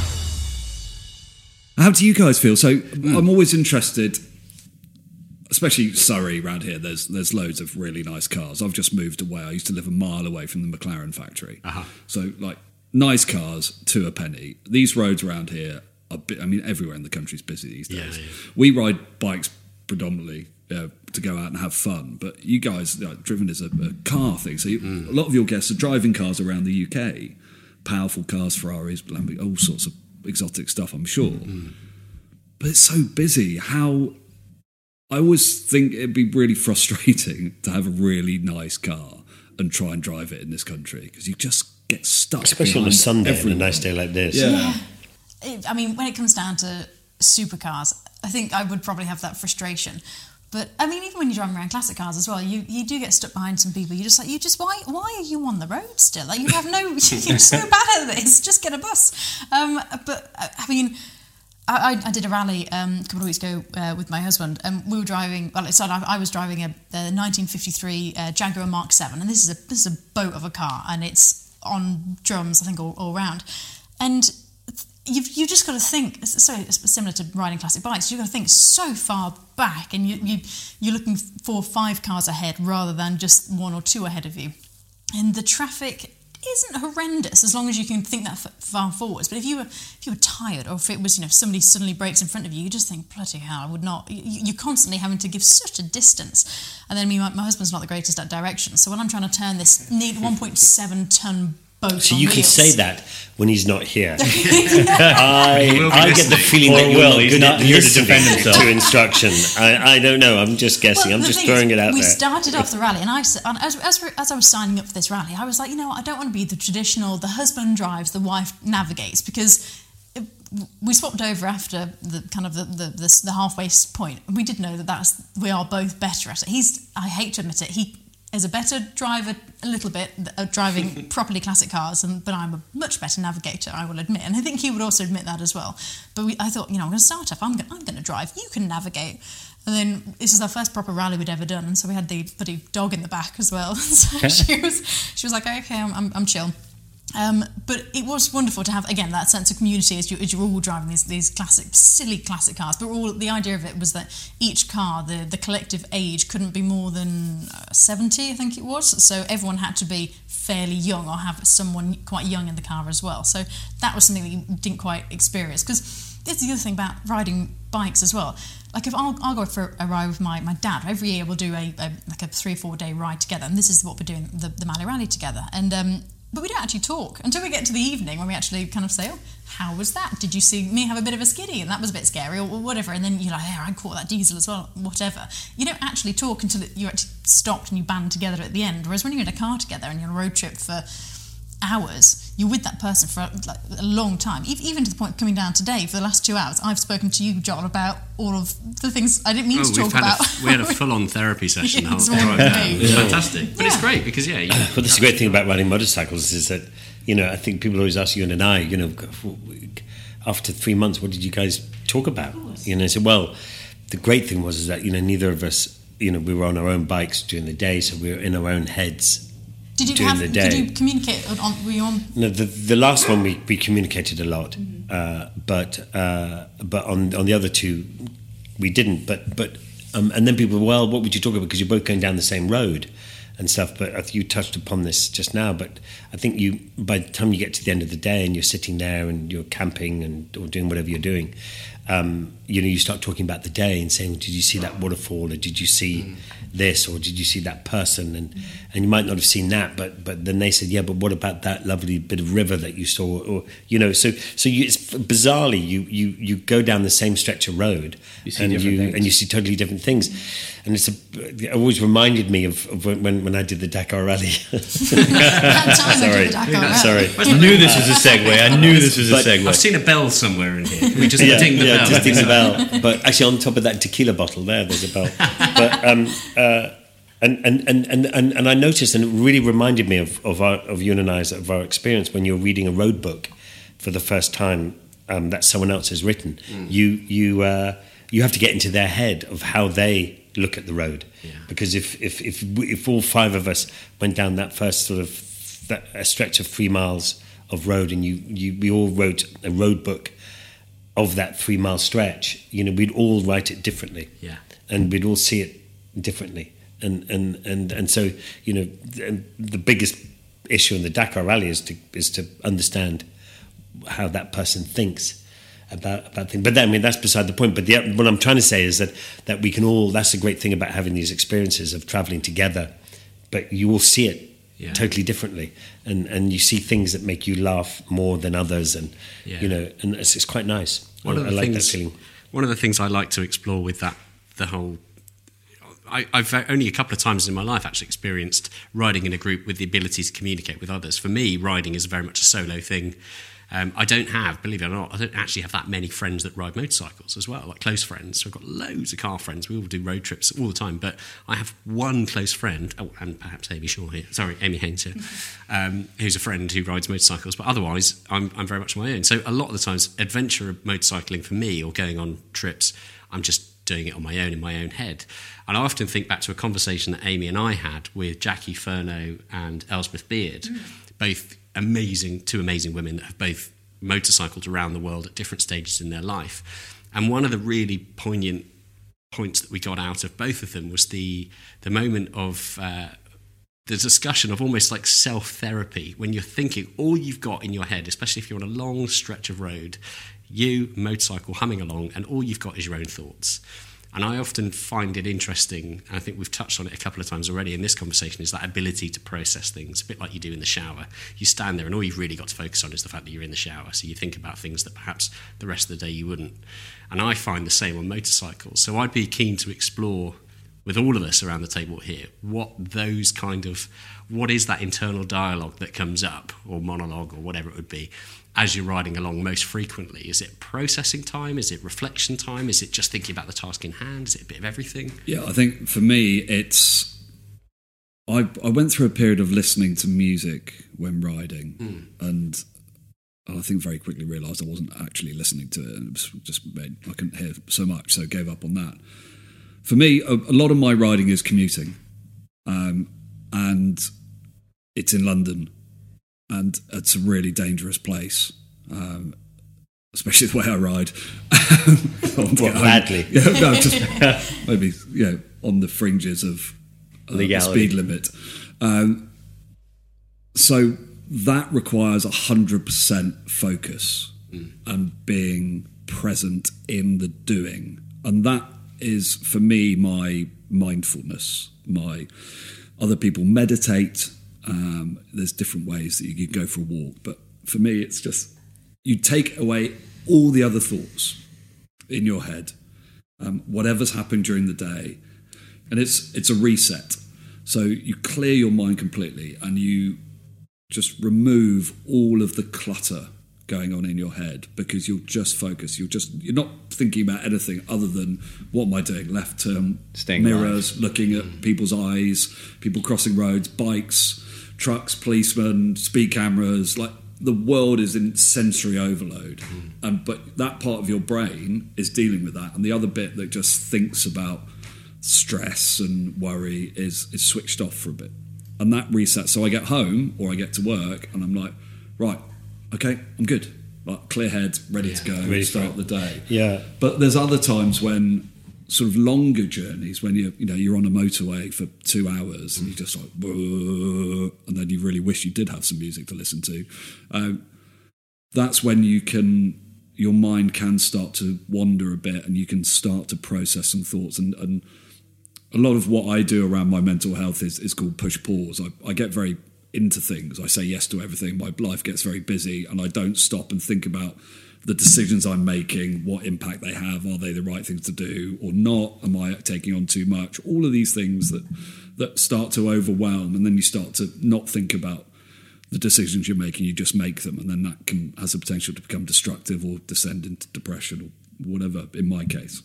How do you guys feel? So I'm always interested, especially Surrey around here. There's there's loads of really nice cars. I've just moved away. I used to live a mile away from the McLaren factory. Uh-huh. So like nice cars to a penny. These roads around here are. Bi- I mean, everywhere in the country's busy these Yeah, days. yeah. We ride bikes predominantly. Uh, to go out and have fun, but you guys, you know, driven is a, a car thing. So you, Mm. a lot of your guests are driving cars around the UK, powerful cars, Ferraris, Lamborghini, all sorts of exotic stuff. I'm sure Mm. but it's so busy. How I always think it'd be really frustrating to have a really nice car and try and drive it in this country because you just get stuck. Especially on a behind Sunday and a nice day like this. Yeah. It, I mean, when it comes down to supercars, I think I would probably have that frustration. But I mean, even when you're driving around classic cars as well, you, you do get stuck behind some people. You just like you just why why are you on the road still? Like you have no you're so bad at this. Just get a bus. Um, but uh, I mean. I, I- did a rally um, a couple of weeks ago uh, with my husband, and we were driving. Well, so I, I was driving a, a 1953 uh, Jaguar Mark 7, and this is a this is a boat of a car, and it's on drums, I think, all, all round. And you've you just got to think. So it's similar to riding classic bikes. You've got to think so far back, and you, you you're looking four or five cars ahead rather than just one or two ahead of you. And the traffic isn't horrendous as long as you can think that far forwards. But if you were if you were tired, or if it was you know somebody suddenly breaks in front of you, you just think bloody hell, I would not. You, you're constantly having to give such a distance. And then me, my, my husband's not the greatest at direction, so when I'm trying to turn this neat 1.7 ton boat, So on you can wheels- say that when he's not here. I, will be I get the feeling Or that you're will, not he's good not at here to defend himself. to instruction. I, I don't know. I'm just guessing. Well, I'm just throwing is, it out we there. started off the rally, and I, s- and as, as, as I was signing up for this rally, I was like, you know what, I don't want to be the traditional, the husband drives, the wife navigates, because we swapped over after the kind of the, the, the, the halfway point. We did know that that's we are both better at it. He's, I hate to admit it, he is a better driver a little bit at uh, driving properly classic cars, and, but I'm a much better navigator, I will admit. And I think he would also admit that as well. But we, I thought, you know, I'm going to start off, I'm going, I'm going to drive, you can navigate. And then this is our first proper rally we'd ever done, and so we had the bloody dog in the back as well. so she was, she was like, okay, I'm, I'm, I'm chill. Um, but it was wonderful to have again that sense of community as, you, as you're all driving these, these classic, silly classic cars. But all the idea of it was that each car, the, the collective age, couldn't be more than uh, 70, I think it was. So everyone had to be fairly young or have someone quite young in the car as well. So that was something that you didn't quite experience because that's the other thing about riding bikes as well. Like if I'll, I'll go for a ride with my, my dad every year, we'll do a, a like a three or four day ride together, and this is what we're doing the the Malle Rally together. And um, but we don't actually talk until we get to the evening when we actually kind of say, "Oh, how was that? Did you see me have a bit of a skiddy? And that was a bit scary, or, whatever." And then you're like, "Yeah, I caught that diesel as well." Whatever. You don't actually talk until you actually stopped and you band together at the end. Whereas when you're in a car together and you're on a road trip for hours, you're with that person for like, a long time. Ev- Even to the point of coming down today for the last two hours, I've spoken to you, John, about all of the things I didn't mean Oh, to we've talk had about. a, we had a full-on therapy session. Yeah, the it's whole wrong drive with down. me. It's Yeah. fantastic, but it's great because yeah, you, But that's the great thing about riding motorcycles is that, you know, I think people always ask you and I, you know, after three months, what did you guys talk about? You know, I said, well, the great thing was is that, you know, neither of us, you know, we were on our own bikes during the day, so we were in our own heads Did you during have? the Did day. you communicate? On, were you on? No, the the last one we, we communicated a lot, uh, but uh, but on on the other two we didn't. But but um, and then people, well, what would you talk about? Because you're both going down the same road and stuff. But you touched upon this just now. But I think you by the time you get to the end of the day and you're sitting there and you're camping and or doing whatever you're doing, um, you know, you start talking about the day and saying, "Did you see that waterfall? Or did you see this? Or did you see that person?" And and you might not have seen that, but but then they said, "Yeah, but what about that lovely bit of river that you saw?" Or you know, so so you, it's bizarrely you you you go down the same stretch of road You and you things. and you see totally different things. And it's a, it always reminded me of, of when, when when I did the Dakar Rally. That time I did Sorry, Dakar sorry. I knew this was a segue. I knew this was a But segue. I've seen a bell somewhere in here. We just yeah, ding the yeah, bell. just ding the bell. But actually, on top of that tequila bottle there, there's a bell. But um, uh, and, and, and, and, and and I noticed, and it really reminded me of of, our, of you and I's of our experience when you're reading a road book for the first time um, that someone else has written. You you uh, you have to get into their head of how they look at the road. Because if if if we- if all five of us went down that first sort of that, a stretch of three miles of road, and you, you we all wrote a road book of that three mile stretch, you know, we'd all write it differently. Yeah. And we'd all see it differently. And and and, and so, you know, the, the biggest issue in the Dakar rally is to is to understand how that person thinks about about things. But that, I mean, that's beside the point. But the, what I'm trying to say is that that we can all. That's the great thing about having these experiences of traveling together. But you all see it Yeah. totally differently, and and you see things that make you laugh more than others, and Yeah. you know, and it's, it's quite nice. One I, of I the like things, that feeling. one of the things I like to explore with that, the whole I, have only a couple of times in my life actually experienced riding in a group with the ability to communicate with others. For me, riding is very much a solo thing. Um, I don't have, believe it or not, I don't actually have that many friends that ride motorcycles as well, like close friends. So I've got loads of car friends. We all do road trips all the time. But I have one close friend, oh, and perhaps Amy Shore here, sorry, Amy Haynes here, um, who's a friend who rides motorcycles. But otherwise, I'm, I'm very much on my own. So a lot of the times, adventure motorcycling for me or going on trips, I'm just doing it on my own in my own head. And I often think back to a conversation that Amy and I had with Jacqui Furneaux and Elspeth Beard, both amazing, two amazing women that have both motorcycled around the world at different stages in their life. And one of the really poignant points that we got out of both of them was the the moment of uh, the discussion of almost like self therapy when you're thinking all you've got in your head, especially if you're on a long stretch of road, you motorcycle humming along, and all you've got is your own thoughts. And I often find it interesting, and I think we've touched on it a couple of times already in this conversation, is that ability to process things, a bit like you do in the shower. You stand there, and all you've really got to focus on is the fact that you're in the shower. So you think about things that perhaps the rest of the day you wouldn't. And I find the same on motorcycles. So I'd be keen to explore with all of us around the table here what those kind of what is that internal dialogue that comes up or monologue or whatever it would be as you're riding along most frequently is it processing time? Is it reflection time? Is it just thinking about the task in hand? Is it a bit of everything? Yeah, I think for me, it's. I, I went through a period of listening to music when riding, and I think very quickly realised I wasn't actually listening to it, and it was just made, I couldn't hear so much, so gave up on that. For me, a, a lot of my riding is commuting, um, and it's in London, and it's a really dangerous place. Um, especially the way I ride. I want to What, get home. badly? Yeah, no, just maybe you know on the fringes of uh, the speed limit. Um, so that requires hundred percent focus and being present in the doing, and that is for me my mindfulness. My other people meditate. Um, there's different ways that you can go for a walk, but for me, it's just you take away all the other thoughts in your head, um, whatever's happened during the day, and it's it's a reset. So you clear your mind completely, and you just remove all of the clutter going on in your head because you'll just focus. You're just you're not thinking about anything other than what am I doing? Left turn, Staying mirrors, looking at people's eyes, people crossing roads, bikes, trucks, policemen, speed cameras. Like the world is in sensory overload, hmm. and but that part of your brain is dealing with that, and the other bit that just thinks about stress and worry is is switched off for a bit, and that resets. So I get home or I get to work, and I'm like, right, okay, I'm good. Like clear head, ready to go, Ready start the day. Yeah. But there's other times when sort of longer journeys when you you know you're on a motorway for two hours and you're just like and then you really wish you did have some music to listen to. Um, that's when you can your mind can start to wander a bit, and you can start to process some thoughts. And, and a lot of what I do around my mental health is is called push pause. I, I get very into things. I say yes to everything. My life gets very busy, and I don't stop and think about the decisions I'm making, what impact they have, are they the right things to do or not? Am I taking on too much? All of these things that that start to overwhelm, and then you start to not think about the decisions you're making. You just make them, and then that can has the potential to become destructive or descend into depression or whatever. In my case,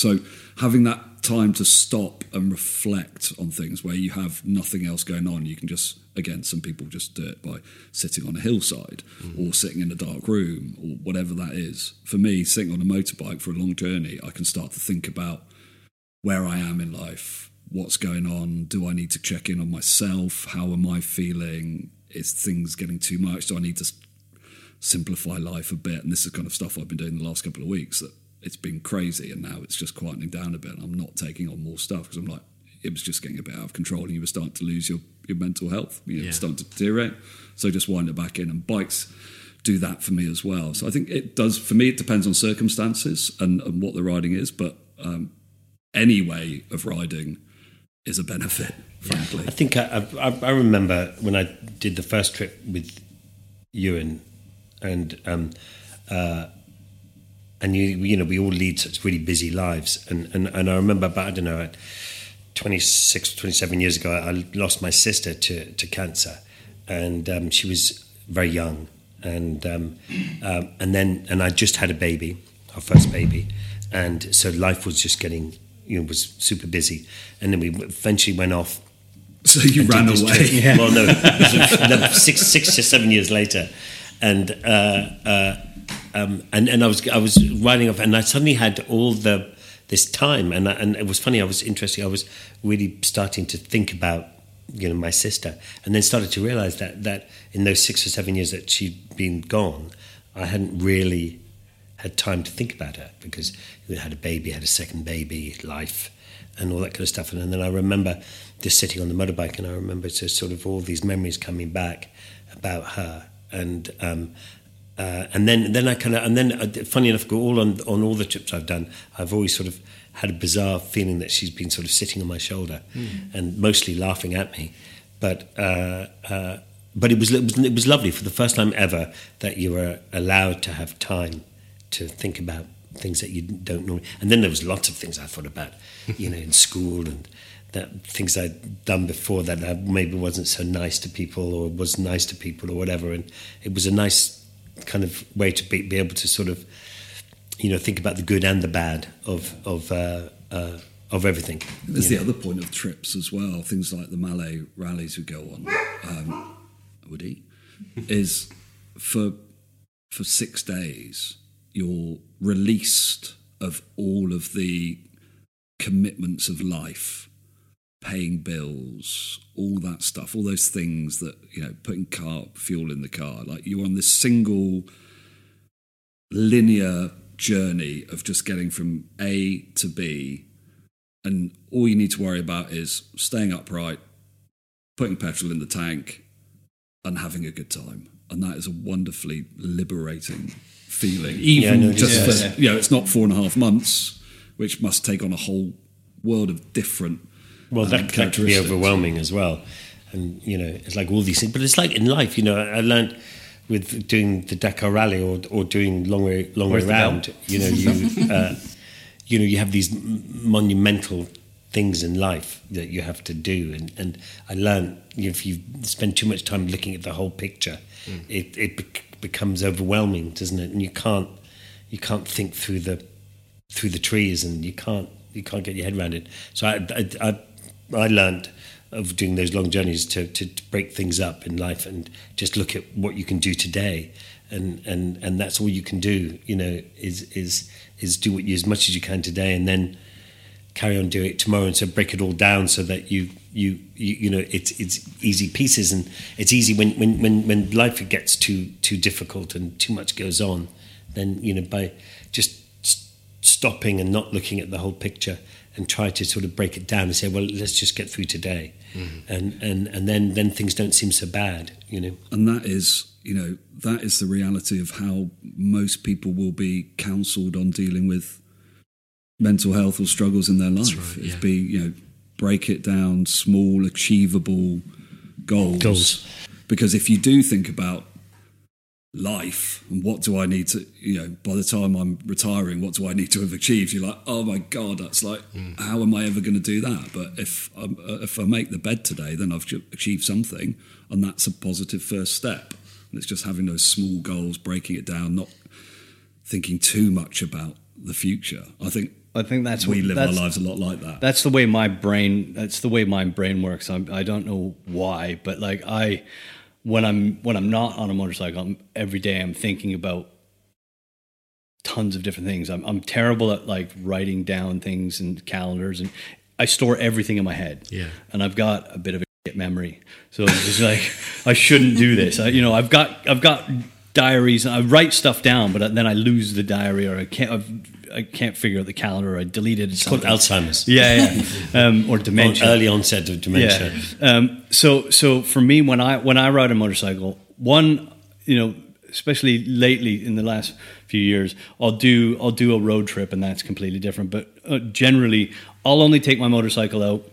so having that time to stop and reflect on things where you have nothing else going on, you can just again, some people just do it by sitting on a hillside mm. or sitting in a dark room or whatever that is. For me, sitting on a motorbike for a long journey, I can start to think about where I am in life, what's going on, do I need to check in on myself, how am I feeling, is things getting too much, do I need to simplify life a bit? And this is kind of stuff I've been doing the last couple of weeks that it's been crazy and now it's just quietening down a bit. I'm not taking on more stuff because I'm like, it was just getting a bit out of control and you were starting to lose your, your mental health. You know, yeah. starting to deteriorate. So just wind it back in. And bikes do that for me as well. So I think it does, for me, it depends on circumstances and, and what the riding is. But um, any way of riding is a benefit, frankly. I think I, I, I, remember when I did the first trip with Ewan and, um, uh, and you, you know, we all lead such really busy lives. And, and, and I remember about, I don't know, 26, 27 years ago, I lost my sister to, to cancer, and um, she was very young, and um, um, and then and I just had a baby, our first baby, and so life was just getting you know was super busy, and then we eventually went off. So you ran away? Yeah. Well, no, six six to seven years later, and. Uh, uh, um, and and I was I was riding off, and I suddenly had all the this time. And and it was funny. I was interested. I was really starting to think about you know my sister, and then started to realize that that in those six or seven years that she'd been gone, I hadn't really had time to think about her because we had a baby, had a second baby, life, and all that kind of stuff. And, and then I remember just sitting on the motorbike, and I remember just sort of all these memories coming back about her, and um, uh, and then, then I kind of, and then, uh, funny enough, all on on all the trips I've done, I've always sort of had a bizarre feeling that she's been sort of sitting on my shoulder, mm. and mostly laughing at me. But uh, uh, but it was, it was it was lovely for the first time ever that you were allowed to have time to think about things that you don't normally. And then there was lots of things I thought about, you know, in school and that things I'd done before that I maybe wasn't so nice to people or was nice to people or whatever. And it was a nice kind of way to be, be able to sort of you know think about the good and the bad of of uh, uh, of everything. There's the know. other point of trips as well. Things like the Malle rallies we go on. Um, Woody is for for six days you're released of all of the commitments of life paying bills, all that stuff, all those things that, you know, putting car fuel in the car. Like you're on this single linear journey of just getting from A to B. And all you need to worry about is staying upright, putting petrol in the tank, and having a good time. And that is a wonderfully liberating feeling. Even yeah, no, just yeah, for, yeah. you know, it's not four and a half months, which must take on a whole world of different well, um, that, that can be overwhelming as well. And, you know, it's like all these things. But it's like in life, you know, I learned with doing the Dakar Rally or, or doing long way, long way round, you know, you, uh, you know, you have these monumental things in life that you have to do. And, and I learned you know, if you spend too much time looking at the whole picture, mm. it, it be- becomes overwhelming, doesn't it? And you can't, you can't think through the, through the trees and you can't, you can't get your head around it. So I, I, I I learned of doing those long journeys to, to, to, break things up in life and just look at what you can do today. And and and that's all you can do you know is is is do what you as much as you can today and then carry on doing it tomorrow and so break it all down so that you you you, you know it's it's easy pieces and it's easy when, when when when life gets too too difficult and too much goes on then you know by just stopping and not looking at the whole picture and try to sort of break it down and say, well, let's just get through today, mm-hmm. and and and then then things don't seem so bad, you know. And that is, you know, that is the reality of how most people will be counselled on dealing with mental health or struggles in their life. right, Is yeah. be, you know, break it down, small, achievable goals. Goals. Because if you do think about life and what do I need to, you know, by the time I'm retiring, what do I need to have achieved? You're like, oh my god, that's like, how am I ever going to do that? But if I'm, uh, if I make the bed today, then I've achieved something, and that's a positive first step. And it's just having those small goals, breaking it down, not thinking too much about the future. I think I think that's we what- live our lives a lot like that. That's the way my brain. That's the way my brain works. I'm, I don't know why, but like I, when I'm when I'm not on a motorcycle, I'm, every day I'm thinking about tons of different things. I'm I'm terrible at like writing down things and calendars, and I store everything in my head. Yeah. and I've got a bit of a shit memory, so it's just like I shouldn't do this. I, you know, I've got I've got diaries. I write stuff down, but then I lose the diary, or I can't. I've, I can't figure out the calendar. Or I deleted it. It's called Alzheimer's. Yeah, yeah, um, or dementia. Early onset of dementia. Yeah. Um, so, so for me, when I when I ride a motorcycle, one, you know, especially lately in the last few years, I'll do I'll do a road trip, and that's completely different. But uh, generally, I'll only take my motorcycle out.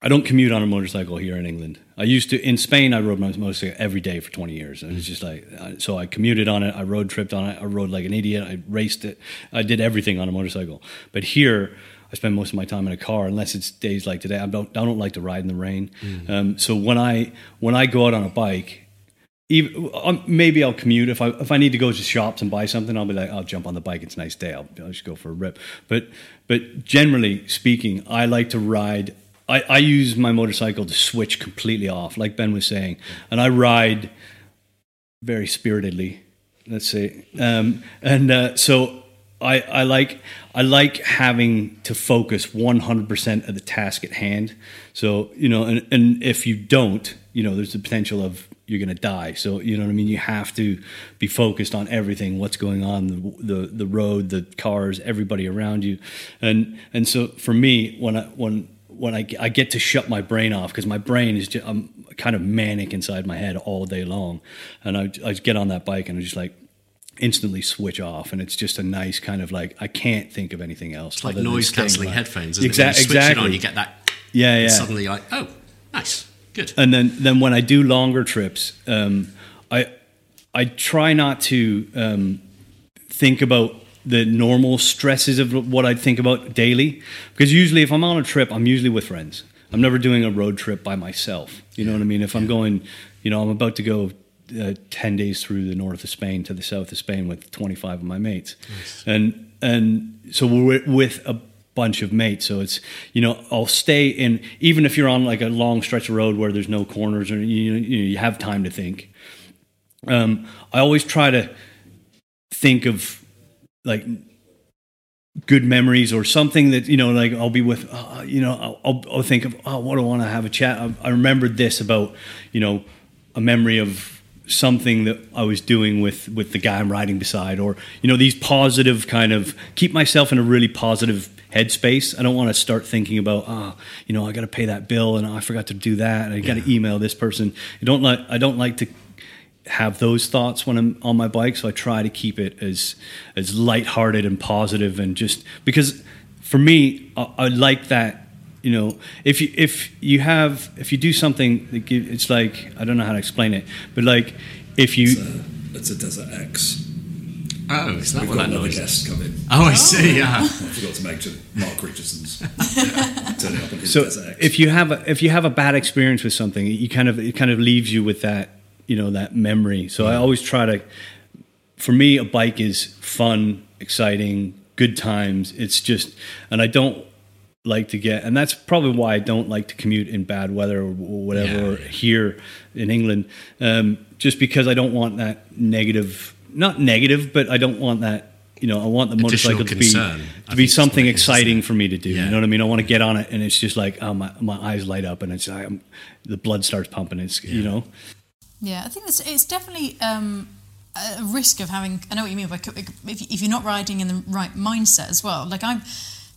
I don't commute on a motorcycle here in England. I used to in Spain. I rode my motorcycle every day for twenty years, and it's just like uh, so. I commuted on it. I road tripped on it. I rode like an idiot. I raced it. I did everything on a motorcycle. But here, I spend most of my time in a car, unless it's days like today. I don't. I don't like to ride in the rain. Um, so when I when I go out on a bike, even um, maybe I'll commute if I if I need to go to shops and buy something. I'll be like, I'll jump on the bike. It's a nice day. I'll, I'll just go for a rip. But but generally speaking, I like to ride. I, I use my motorcycle to switch completely off, like Ben was saying, and I ride very spiritedly. Let's say, um, and uh, so I, I like I like having to focus one hundred percent of the task at hand. So you know, and, and if you don't, you know, there's the potential of you're going to die. So you know what I mean. You have to be focused on everything, what's going on, the the, the road, the cars, everybody around you, and and so for me, when I when when I, I get to shut my brain off because my brain is just I'm kind of manic inside my head all day long, and I I get on that bike and I just like instantly switch off and it's just a nice kind of like I can't think of anything else. It's like noise cancelling alive. headphones. Isn't Exact- it? You switch exactly. it on, you get that. Yeah, yeah. Suddenly, like, oh, nice, good. And then, then when I do longer trips, um, I I try not to um, think about the normal stresses of what I think about daily, because usually if I'm on a trip, I'm usually with friends. I'm never doing a road trip by myself. You know what I mean? If I'm going, you know, I'm about to go uh, ten days through the north of Spain to the south of Spain with 25 of my mates, and and so we're with a bunch of mates. So it's you know I'll stay in even if you're on like a long stretch of road where there's no corners or you you, know, you have time to think. Um, I always try to think of like good memories or something that you know like I'll be with uh, you know I'll, I'll, I'll think of oh what do I want to have a chat I, I remembered this about you know a memory of something that I was doing with with the guy I'm riding beside or you know these positive kind of keep myself in a really positive headspace. I don't want to start thinking about oh you know I got to pay that bill and oh, I forgot to do that and I got to email this person. I don't like I don't like to have those thoughts when I'm on my bike. So I try to keep it as as lighthearted and positive, and just because for me, I, I like that. You know, if you if you have if you do something, that give, it's like I don't know how to explain it, but like if you It's a Desert X. Oh, is that We've what got that another noise guest coming. Oh, I see, oh. yeah. I forgot to mention Mark Richardson's turning up on his so Desert X. if you have a, if you have a bad experience with something, you kind of it kind of leaves you with that you know that memory. So I always try to. For me, a bike is fun, exciting, good times. It's just, and I don't like to get, and that's probably why I don't like to commute in bad weather or whatever Yeah. here in England. Um, just because I don't want that negative, not negative, but I don't want that. You know, I want the Additional motorcycle to be concern, I to be something what it is, isn't exciting it? for me to do. Yeah. You know what I mean? I want to get on it, and it's just like oh, my my eyes light up, and it's I'm, the blood starts pumping. It's you know, Yeah, I think it's, it's definitely um, a risk of having. I know what you mean. By, if, if you're not riding in the right mindset as well. Like I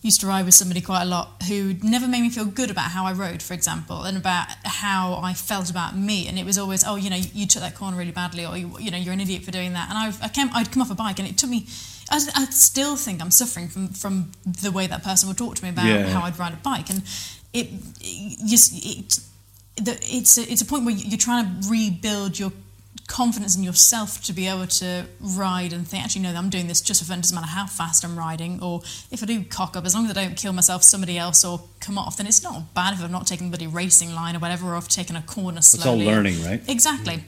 used to ride with somebody quite a lot who never made me feel good about how I rode, for example, and about how I felt about me. And it was always, oh, you know, you took that corner really badly, or you, you know, you're an idiot for doing that. And I, I came, I'd come off a bike, and it took me. I, I still think I'm suffering from from the way that person would talk to me about Yeah. how I'd ride a bike, and it, it just it, the, it's a, it's a point where you're trying to rebuild your confidence in yourself to be able to ride and think, actually, no, I'm doing this just for fun. Doesn't matter how fast I'm riding, or if I do cock up, as long as I don't kill myself, somebody else, or come off, then it's not bad if I'm not taking the bloody racing line or whatever, or I've taken a corner slowly. It's all learning, right? Exactly.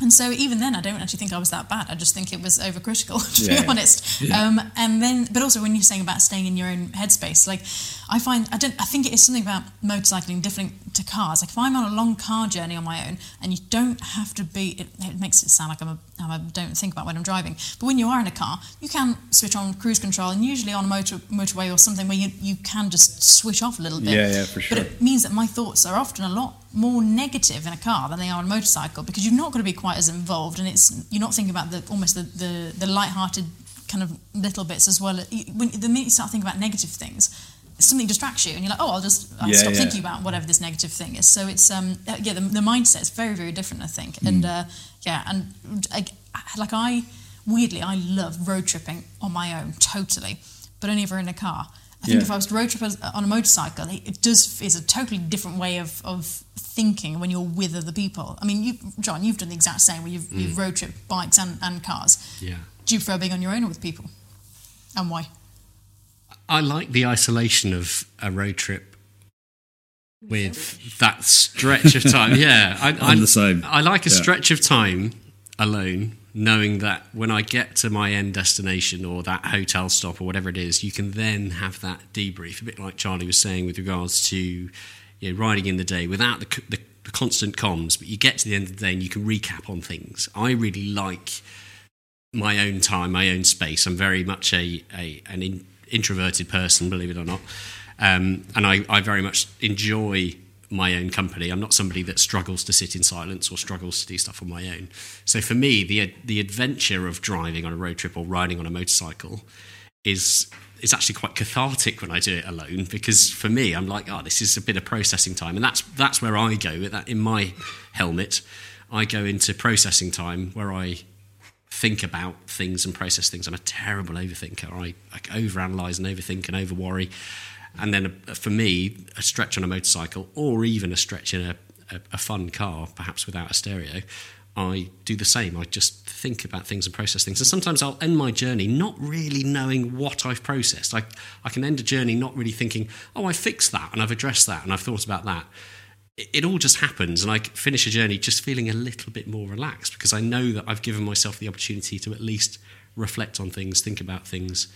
And so even then, I don't actually think I was that bad. I just think it was overcritical, to Yeah. be honest. Yeah. Um, and then, but also when you're saying about staying in your own headspace, like I find, I don't, I think it is something about motorcycling different to cars. Like if I'm on a long car journey on my own, and you don't have to be, it, it makes it sound like I'm a, a, don't think about when I'm driving. But when you are in a car, you can switch on cruise control, and usually on a motor motorway or something where you you can just switch off a little bit. Yeah, yeah, for sure. But it means that my thoughts are often a lot more negative in a car than they are on a motorcycle because you're not going to be quite as involved and it's you're not thinking about the almost the the, the light-hearted kind of little bits as well. When the minute you start thinking about negative things something distracts you and you're like oh i'll just I'll Yeah, stop yeah. thinking about whatever this negative thing is. So it's um uh, yeah the, the mindset is very very different i think. And uh, yeah and I, like i weirdly i love road tripping on my own totally but only if we're in a car I think Yeah. if I was to road trip on a motorcycle, it it does is a totally different way of, of thinking when you're with other people. I mean, you, John, you've done the exact same where you've, you've mm. road trip bikes and, and cars. Yeah. Do you prefer being on your own or with people? And why? I like the isolation of a road trip with that stretch of time. Yeah, I, I'm the same. I like a Yeah. stretch of time alone, knowing that when I get to my end destination or that hotel stop or whatever it is, you can then have that debrief. A bit like Charley was saying with regards to you know, riding in the day without the, the, the constant comms, but you get to the end of the day and you can recap on things. I really like my own time, my own space. I'm very much a, a an in, introverted person, believe it or not, um, and I, I very much enjoy my own company. I'm not somebody that struggles to sit in silence or struggles to do stuff on my own. So for me, the the adventure of driving on a road trip or riding on a motorcycle is is actually quite cathartic when I do it alone because for me I'm like oh this is a bit of processing time. And that's that's where I go that. In my helmet I go into processing time where I think about things and process things. I'm a terrible overthinker. I, I overanalyze and overthink and over worry and then uh for me a stretch on a motorcycle or even a stretch in a, a, a fun car perhaps without a stereo I do the same. I just think about things and process things. And sometimes I'll end my journey not really knowing what I've processed. I, I can end a journey not really thinking, oh, I fixed that and I've addressed that and I've thought about that. It, it all just happens. And I finish a journey just feeling a little bit more relaxed because I know that I've given myself the opportunity to at least reflect on things, think about things,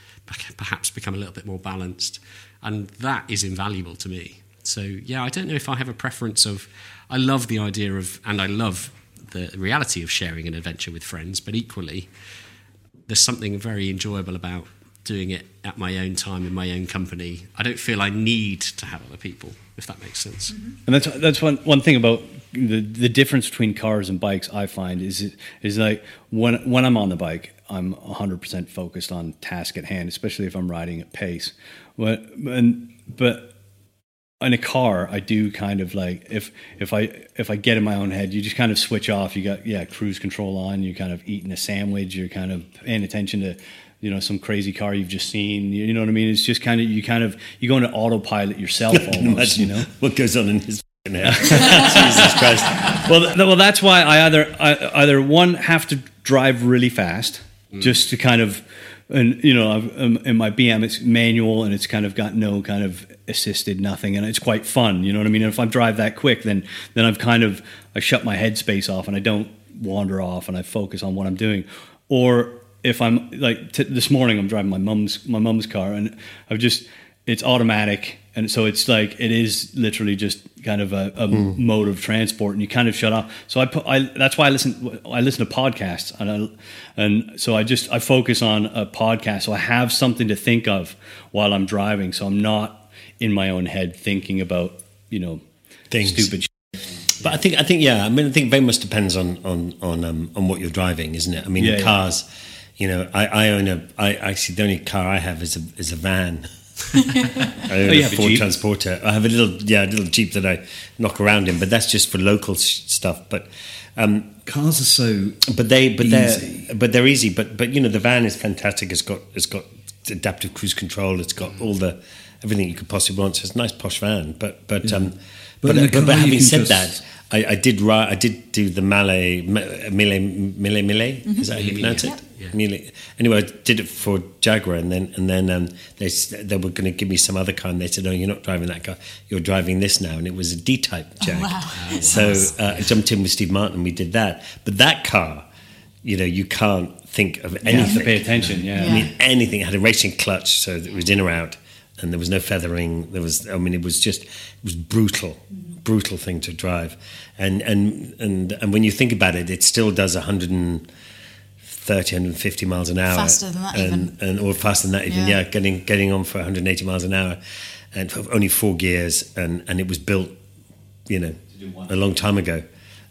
perhaps become a little bit more balanced. And that is invaluable to me. So, yeah, I don't know if I have a preference of. I love the idea of, and I love the reality of sharing an adventure with friends, but equally, there's something very enjoyable about doing it at my own time in my own company. I don't feel I need to have other people, if that makes sense. Mm-hmm. And that's that's one one thing about the the difference between cars and bikes. I find is is like when when I'm on the bike, I'm 100 percent focused on task at hand, especially if I'm riding at pace. But and but in a car, I do kind of like if if I if I get in my own head, you just kind of switch off. You got yeah cruise control on. You're kind of eating a sandwich. You're kind of paying attention to you know some crazy car you've just seen. You, know what I mean? It's just kind of you kind of you go into autopilot yourself almost. You know what goes on in his head. Jesus Christ. well, th- well, that's why I either I, either one have to drive really fast mm. just to kind of, and you know, I've, um, in my BM it's manual and it's kind of got no kind of assisted nothing, and it's quite fun. You know what I mean? And if I drive that quick, then then I've kind of I shut my headspace off and I don't wander off and I focus on what I'm doing, or if I'm like t- this morning I'm driving my mum's my mum's car and I've just it's automatic and so it's like it is literally just kind of a, a mode of transport and you kind of shut off so i put i that's why i listen i listen to podcasts and I, and so i just i focus on a podcast so i have something to think of while i'm driving so i'm not in my own head thinking about you know Things. stupid shit. But I think I think yeah. I mean, I think very much depends on on on um, on what you're driving, isn't it? I mean, Yeah, yeah. cars. You know, I, I own a. I actually the only car I have is a is a van. I own Oh, you a have a Ford Jeep? Transporter. I have a little yeah, a little Jeep that I knock around in, but that's just for local s- stuff. But um, Cars are so but they but Easy. they're but they're easy. But but you know, the van is fantastic. It's got it's got adaptive cruise control. It's got all the everything you could possibly want. So it's a nice posh van. But but um, But but but, but, having said just- that. I, I did ri I did do the Malay Mille Mille Mille. Is that how you pronounce it? Mille. Anyway, I did it for Jaguar, and then and then um, they they were going to give me some other car, and they said, "No, you're not driving that car. You're driving this now." And it was a D-type Jag. wow. So uh, I jumped in with Steve Martin, and we did that. But that car, you know, you can't think of You have to pay attention. Yeah. I mean, anything. It had a racing clutch, so it was in or out, and there was no feathering. There was, I mean, it was just, it was brutal, brutal thing to drive, and and and and when you think about it, it still does 130, 150 miles an hour, Faster than that and, even. and or faster than that even. Yeah. Yeah, getting getting on for 180 miles an hour, and for only four gears, and and it was built, you know, a long time ago.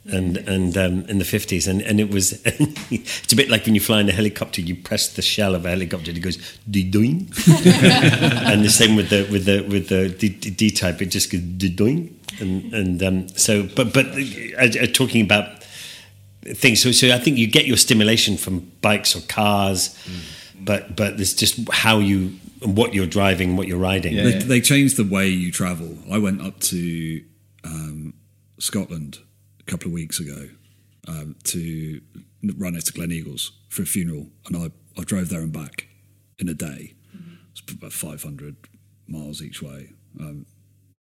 And and um, in the fifties, and, and it was it's a bit like when you fly in a helicopter, you press the shell of a helicopter, and it goes doing, and the same with the with the with the D, D type, it just goes doing, and and um, so but but uh, uh, talking about things, so so I think you get your stimulation from bikes or cars, but but it's just how you what you're driving, what you're riding. Yeah. they, they changed the way you travel. I went up to um, Scotland a couple of weeks ago um, to run it to Gleneagles for a funeral, and I, I drove there and back in a day. It's about 500 miles each way, um,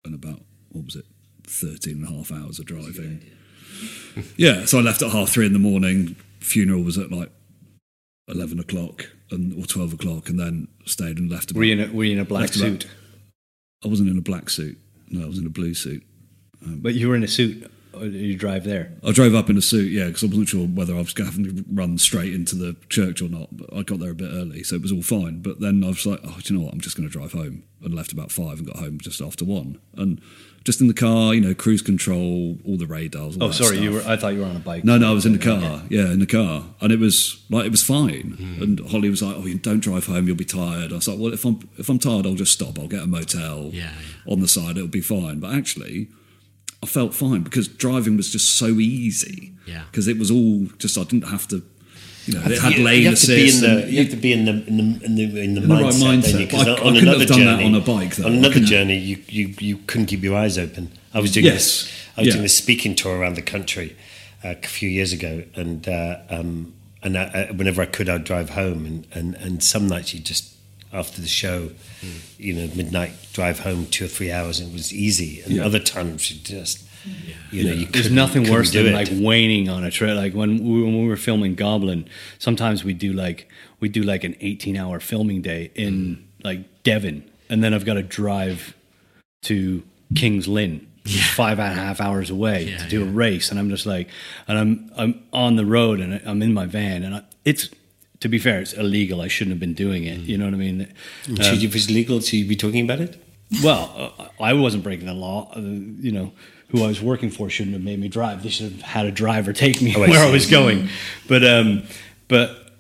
and about, what was it, 13 and a half hours of driving. Yeah, so I left at half three in the morning. Funeral was at like 11 o'clock and, or 12 o'clock, and then stayed and left about Were you in a, were you in a black Left about- suit? I wasn't in a black suit. No, I was in a blue suit. But you were in a suit. Or you drive there? I drove up in a suit, yeah, because I wasn't sure whether I was going to have to run straight into the church or not. But I got there a bit early, so it was all fine. But then I was like, oh, do you know what? I'm just going to drive home, and left about five and got home just after one. And just in the car, you know, cruise control, all the radars. All Oh, sorry. You were. I thought you were on a bike. No, no, I was in the car. Yeah, in the car, and it was like it was fine. Hmm. And Holly was like, "Oh, you don't drive home; you'll be tired." I was like, "Well, if I'm if I'm tired, I'll just stop. I'll get a motel Yeah, on the side. It'll be fine." But actually, I felt fine because driving was just so easy. Yeah. because it was all just I didn't have to. You know, it had lane you have to be in assist. the you have to be in the in the in the, in the In the right mindset. don't mindset. you? 'Cause But I- on I another have done that journey, on a bike, though. On another journey, you, you you couldn't keep your eyes open. I was doing Yes. this. I was Yeah. doing this speaking tour around the country uh, a few years ago, and uh, um, and I, I, whenever I could, I'd drive home, and, and, and some nights you just after the show, you know, midnight drive home two or three hours, and it was easy, and Yeah. other times you just. You know, you There's nothing worse than it. like waning on a trip. Like when we, when we were filming Goblin, sometimes we do like we do like an 18 hour filming day in like Devon, and then I've got to drive to Kings Lynn, which is five and a half hours away Yeah, to do a race, and I'm just like, and I'm I'm on the road and I'm in my van, and I, it's to be fair, it's illegal. I shouldn't have been doing it. You know what I mean? You, if it's legal, should you be talking about it? Well, I wasn't breaking the law. Uh, you know, who I was working for shouldn't have made me drive. They should have had a driver take me Oh, where I see. was going. But um, but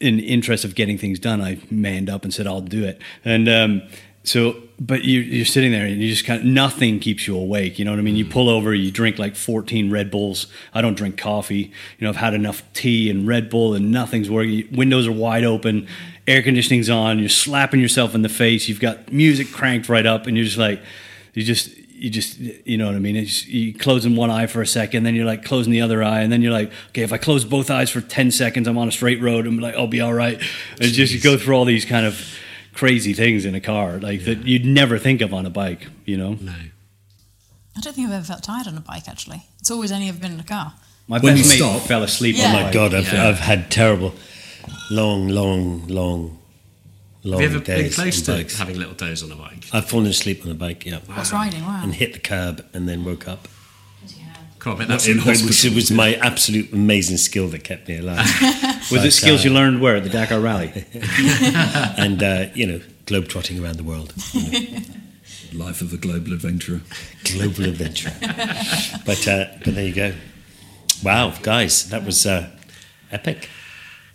in interest of getting things done, I manned up and said I'll do it. And um, so, but you, you're sitting there and you just kind of nothing keeps you awake. You know what I mean? You mm. pull over, you drink like 14 Red Bulls. I don't drink coffee. You know, I've had enough tea and Red Bull, and nothing's working. Windows are wide open, air conditioning's on. You're slapping yourself in the face. You've got music cranked right up, and you're just like, you just. You just, you know what I mean? It's, you closing one eye for a second, then you're like closing the other eye, and then you're like, okay, if I close both eyes for 10 seconds, I'm on a straight road, I'm like, I'll be all right. And just, you go through all these kind of crazy things in a car, like that you'd never think of on a bike, you know? No. I don't think I've ever felt tired on a bike, actually. It's always only ever been in a car. My When best you mate stop- fell asleep Yeah. on Oh my my god, I've, Yeah. I've had terrible, long, long, long, long Have you ever been days close on to bikes. having little doze on a bike? I've fallen asleep on a bike, yeah, What's riding? Wow. and hit the curb and then woke up. Cool, I bet that's in Which hospital. was my absolute amazing skill that kept me alive. Was the skills you learned where? The Dakar Rally? and uh, you know, globe trotting around the world. Life of a global adventurer. Global adventurer. but uh, but there you go. Wow, guys, that was uh, epic.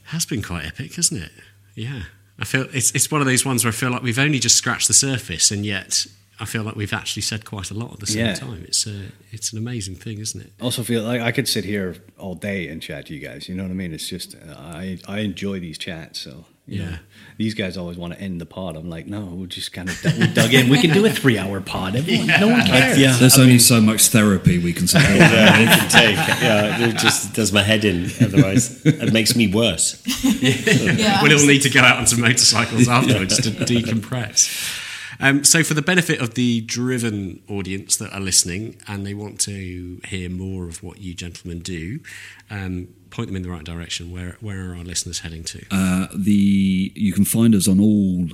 Has been quite epic, hasn't it? Yeah. I feel it's it's one of those ones where I feel like we've only just scratched the surface, and yet I feel like we've actually said quite a lot at the same Yeah. time. It's a it's an amazing thing, isn't it? Also, feel like I could sit here all day and chat to you guys. You know what I mean? It's just uh, I I enjoy these chats. So you Yeah. know, these guys always want to end the pod. I'm like, no, we'll just kind of we dug in. We can do a three hour pod. Everyone, No one cares. Yeah. There's only so much therapy we can support. Yeah, it can take. Yeah, it just does my head in. Otherwise, it makes me worse. Yeah. we'll all need to go out onto motorcycles afterwards to decompress. Um, so, for the benefit of the driven audience that are listening and they want to hear more of what you gentlemen do, um, point them in the right direction. Where where are our listeners heading to? Uh, the you can find us on all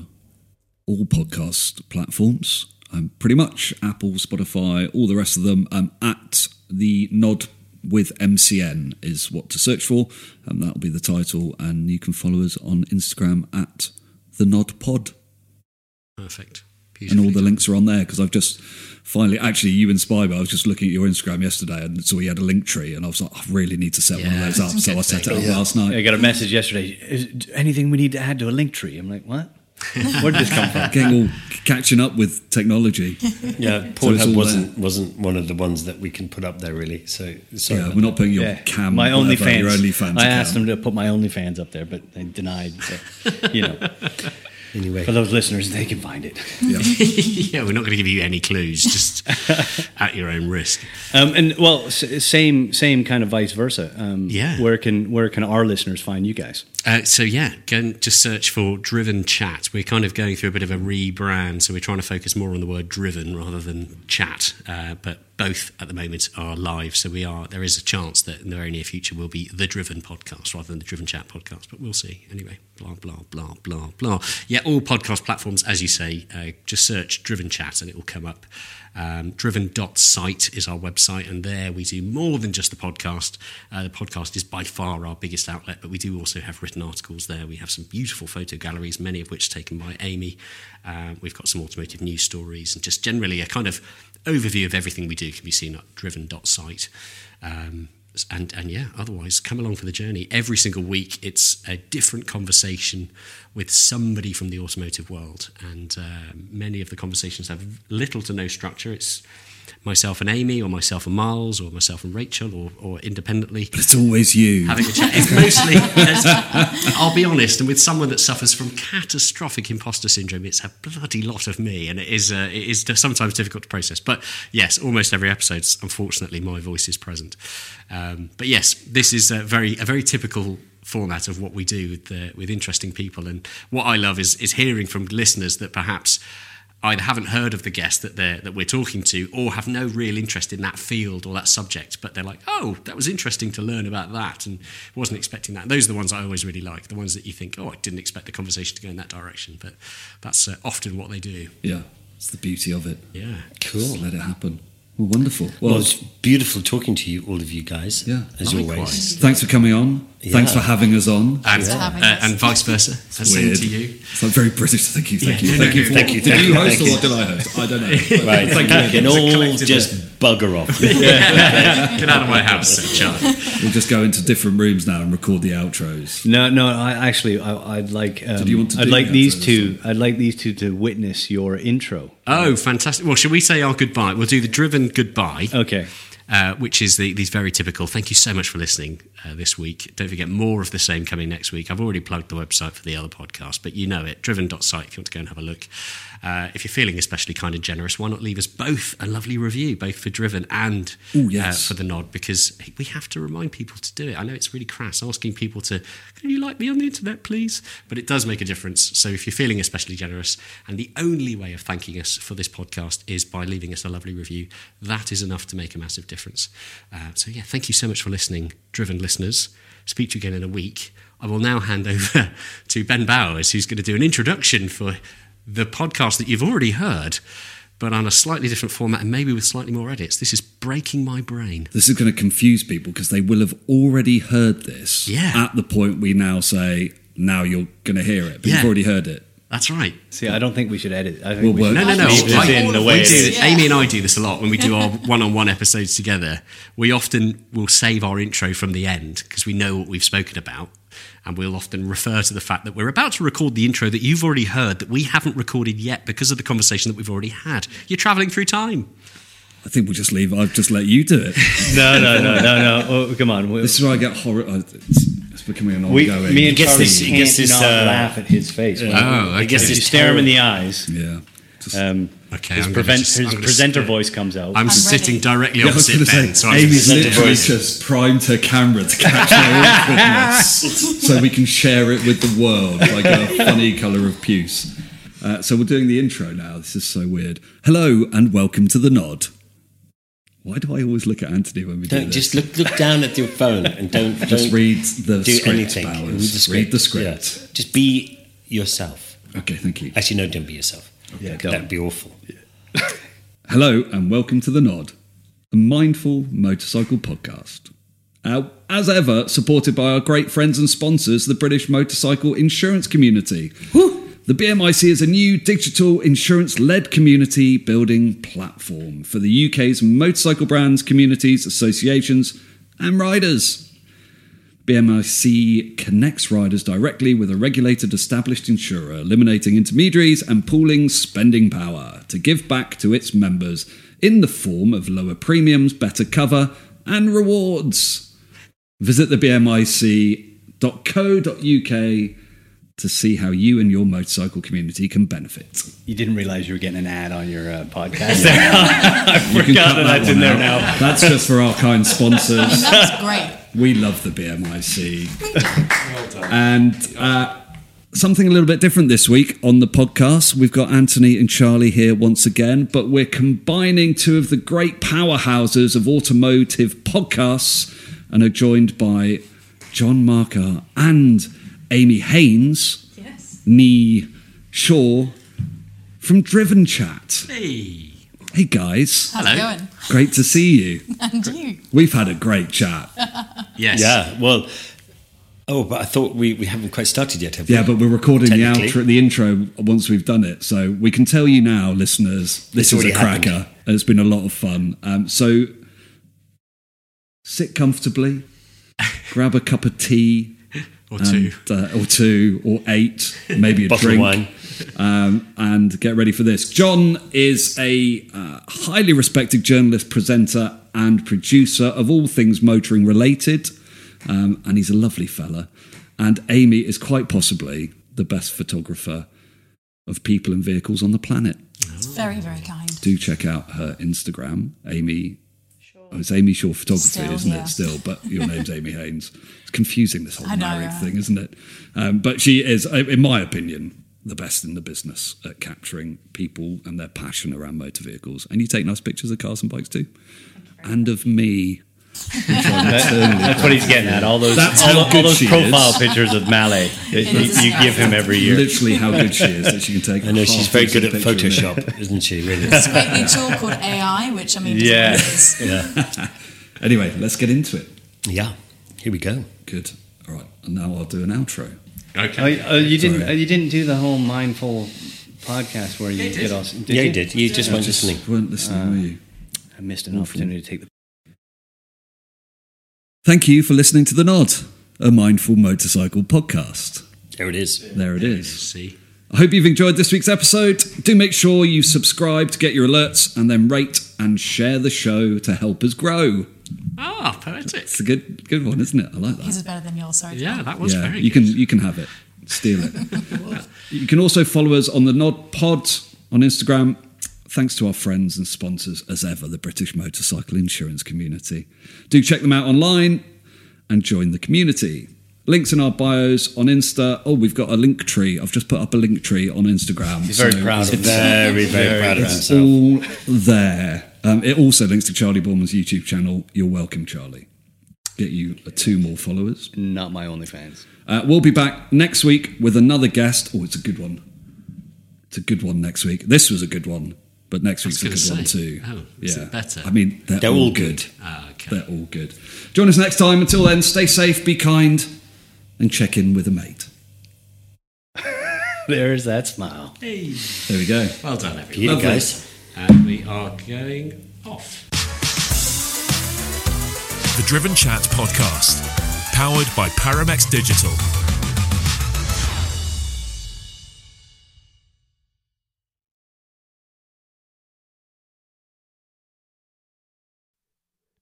all podcast platforms, um, pretty much Apple, Spotify, all the rest of them. Um, at the nod with MCN is what to search for, and that'll be the title. And you can follow us on Instagram at the Nod Pod, Perfect. And all the links are on there because I've just finally actually you inspired me. I was just looking at your Instagram yesterday, and so we had a link tree, and I was like, I really need to set one of those up. So I good set it thing. up last night. I got a message yesterday. Is anything we need to add to a link tree? I'm like, what? Where did this come from? Getting all catching up with technology. Yeah, So Pornhub wasn't wasn't one of the ones that we can put up there really. So sorry. yeah, we're not putting your Yeah. cam, my whatever, OnlyFans. your OnlyFans. I asked account. them to put my OnlyFans up there, but they denied. So, you know, that. Anyway, for those listeners, they can find it. Yeah. yeah, we're not going to give you any clues, just at your own risk. Um, and well, s- same same kind of vice versa. Um, Yeah. Where can where can our listeners find you guys? Uh, so yeah, go and just search for Driven Chat. We're kind of going through a bit of a rebrand, so we're trying to focus more on the word driven rather than chat. Uh, but both at the moment are live, so we are. There is a chance that in the very near future will be the Driven podcast rather than the Driven Chat podcast, but we'll see. Anyway, blah blah blah blah blah. Yeah, all podcast platforms, as you say, uh, just search Driven Chat and it will come up. Um, driven.site is our website, and there we do more than just the podcast. Uh, the podcast is by far our biggest outlet, but we do also have written articles there. We have some beautiful photo galleries, many of which taken by Amy. Uh, we've got some automotive news stories, and just generally a kind of overview of everything we do can be seen at driven.site. Um, and and yeah, otherwise, come along for the journey. Every single week, it's a different conversation with somebody from the automotive world, and uh, many of the conversations have little to no structure. It's myself and Amy, or myself and Miles, or myself and Rachel, or, or independently But It's always you. having a chat. It's mostly, I'll be honest, and with someone that suffers from catastrophic imposter syndrome, it's a bloody lot of me, and it is uh, it is sometimes difficult to process. But yes, almost every episode, unfortunately, my voice is present. Um, but yes, this is a very a very typical format of what we do with uh, with interesting people, and what I love is is hearing from listeners that perhaps either haven't heard of the guest that they're that we're talking to or have no real interest in that field or that subject but they're like oh that was interesting to learn about that and wasn't expecting that those are the ones i always really like the ones that you think oh i didn't expect the conversation to go in that direction but that's uh, often what they do Yeah, it's the beauty of it. yeah cool. Let it happen. Well, wonderful. Well, Well, it's beautiful talking to you, all of you guys. Yeah. as Likewise. always. thanks for coming on. Thanks for having us on. and, for having uh, and vice versa the same Weird. to you It's like very British. Thank you. Thank Yeah, you. Thank you. Thank you, Did thank you you, host or you. what did I host? I don't know. Right, Thank you. you can all collective just bugger off. get out of my house Charley. We'll just go into different rooms now and record the outros. No, no. I actually, I, I'd like. Um, Did you want to I'd do like that these two. I'd like these two to witness your intro. oh fantastic well shall we say our goodbye we'll do the driven goodbye Okay. uh, which is the, these very typical. Thank you so much for listening uh, this week. Don't forget more of the same coming next week. I've already plugged the website for the other podcast, but you know it, driven.site if you want to go and have a look. Uh, if you're feeling especially kind and generous, why not leave us both a lovely review, both for Driven and Ooh, yes. uh, for the Nod, because we have to remind people to do it. I know it's really crass asking people to, can you like me on the internet, please? But it does make a difference. So if you're feeling especially generous, and the only way of thanking us for this podcast is by leaving us a lovely review, that is enough to make a massive difference. Uh, so yeah, thank you so much for listening, Driven listeners. Speak to you again in a week. I will now hand over to Ben Bowers, who's going to do an introduction for the podcast that you've already heard, but on a slightly different format and maybe with slightly more edits. This is Breaking My Brain. This is going to confuse people because they will have already heard this Yeah. at the point we now say, now you're going to hear it. But Yeah. you've already heard it. That's right. See, I don't think we should edit. I think We'll we work- No, no, no. leave this I- in the we way it do. Yeah. Amy and I do this a lot when we do our one-on-one episodes together. We often will save our intro from the end because we know what we've spoken about, and we'll often refer to the fact that we're about to record the intro that you've already heard that we haven't recorded yet because of the conversation that we've already had. You're travelling through time. I think we'll just leave. I'll just let you do it. No, no, no, no, no. Oh, come on. We, This is where I get horror. uh, It's, it's becoming an we, ongoing. me and gets Charley this- he can't gets this, not uh, laugh at his face. Oh, I guess If you this stare him in the eyes. yeah. Just, Um, Okay, his, prevent, just- his presenter sit- voice comes out. I'm, I'm sitting ready. directly yeah, I opposite going Ben, say, so I'm Amy's just literally voice. just primed her camera to catch my awkwardness so we can share it with the world like a funny colour of puce. Uh, so we're doing the intro now. This is so weird. Hello and welcome to the Nod. Why do I always look at Anthony when we do Don't this? just look look down at your phone and don't Just don't read the do script, anything. Read the script. Read the script. Yeah. Just be yourself. Okay, thank you. Actually, no, don't be yourself. Yeah, That'd be awful. Hello and welcome to The Nod, a mindful motorcycle podcast. Uh, as ever, supported by our great friends and sponsors, the British motorcycle insurance community. The BMIC is a new digital insurance led community building platform for the UK's motorcycle brands, communities, associations, and riders. BMIC connects riders directly with a regulated established insurer, eliminating intermediaries and pooling spending power to give back to its members in the form of lower premiums, better cover, and rewards. Visit the BMIC.co.uk to see how you and your motorcycle community can benefit. You didn't realize you were getting an ad on your uh, podcast there. I You can forgot that that's in there out. now. That's just for our kind sponsors. That was great. We love the BMIC. and uh, something a little bit different this week on the podcast. We've got Anthony and Charley here once again, but we're combining two of the great powerhouses of automotive podcasts and are joined by John Marcar and Amy Haynes, Yes. Nee Shore from Driven Chat. Hey. Hey guys, How's Hello. it going? great to see you. And you? We've had a great chat. Yes. Yeah. Well. Oh, but I thought we, we haven't quite started yet, have we? Yeah, but we're recording the Technically. outro, the intro once we've done it. So we can tell you now, listeners, this It's is a cracker. happened. It's been a lot of fun. Um, so sit comfortably, grab a cup of tea, Or two. and, uh, or two, or eight, maybe a drink, wine. Um, and get ready for this. John is a uh, highly respected journalist, presenter, and producer of all things motoring related, um, and he's a lovely fella. And Amy is quite possibly the best photographer of people and vehicles on the planet. It's very, very kind. Do check out her Instagram, Amy. It's Amy Shore Photography, Still, isn't yeah. it? Still, but your name's Amy Haynes. It's confusing this whole know, married right? thing, isn't it? Um, but she is, uh, in my opinion, the best in the business at capturing people and their passion around motor vehicles. And you take nice pictures of cars and bikes too, and of me. Which That's what he's getting at. All those, That's all, all those profile is. pictures of Malle that you, you give him every year. Literally, how good she is that she can take. I know she's very good at half-decent picture of me. Photoshop, isn't she? Really? It's a great new tool called AI, which I mean, Yeah. what it is. yeah. Anyway, let's get into it. Yeah. Here we go. Good. All right, and now I'll do an outro. Okay. Oh, oh, you didn't. Sorry. uh, you didn't do the whole mindful podcast where you get us. Did yeah, you you did. You just I weren't just listening. weren't listening, were you? I missed an opportunity to take the. Thank you for listening to The Nod, a mindful motorcycle podcast. There it is. There it is. See. I hope you've enjoyed this week's episode. Do make sure you subscribe to get your alerts and then rate and share the show to help us grow. Ah, poetic. It's a good good one, isn't it? I like that. His that. is better than yours. Sorry. Yeah, that was yeah, very you good. can you can have it. Steal it. you can also follow us on the Nod Pod on Instagram. Thanks to our friends and sponsors, as ever, the British motorcycle insurance community. Do check them out online and join the community. Links in our bios on Insta. Oh, we've got a link tree. I've just put up a link tree on Instagram. He's very So proud of it's- that. Very, very proud of It's himself. all there. Um, it also links to Charley Boorman's YouTube channel. You're welcome, Charley. Get you uh, two more followers. Not my OnlyFans. Uh, we'll be back next week with another guest. Oh, it's a good one. It's a good one next week. This was a good one, but next week's a good was one gonna say, too. oh, is it better? I mean, they're, They're all, all good. good. Ah, okay. They're all good. Join us next time. Until then, stay safe, be kind, and check in with a mate. There's that smile. Hey. There we go. Well done, everyone. You Lovely. guys. And we are going off. The Driven Chat Podcast, powered by Paramex Digital.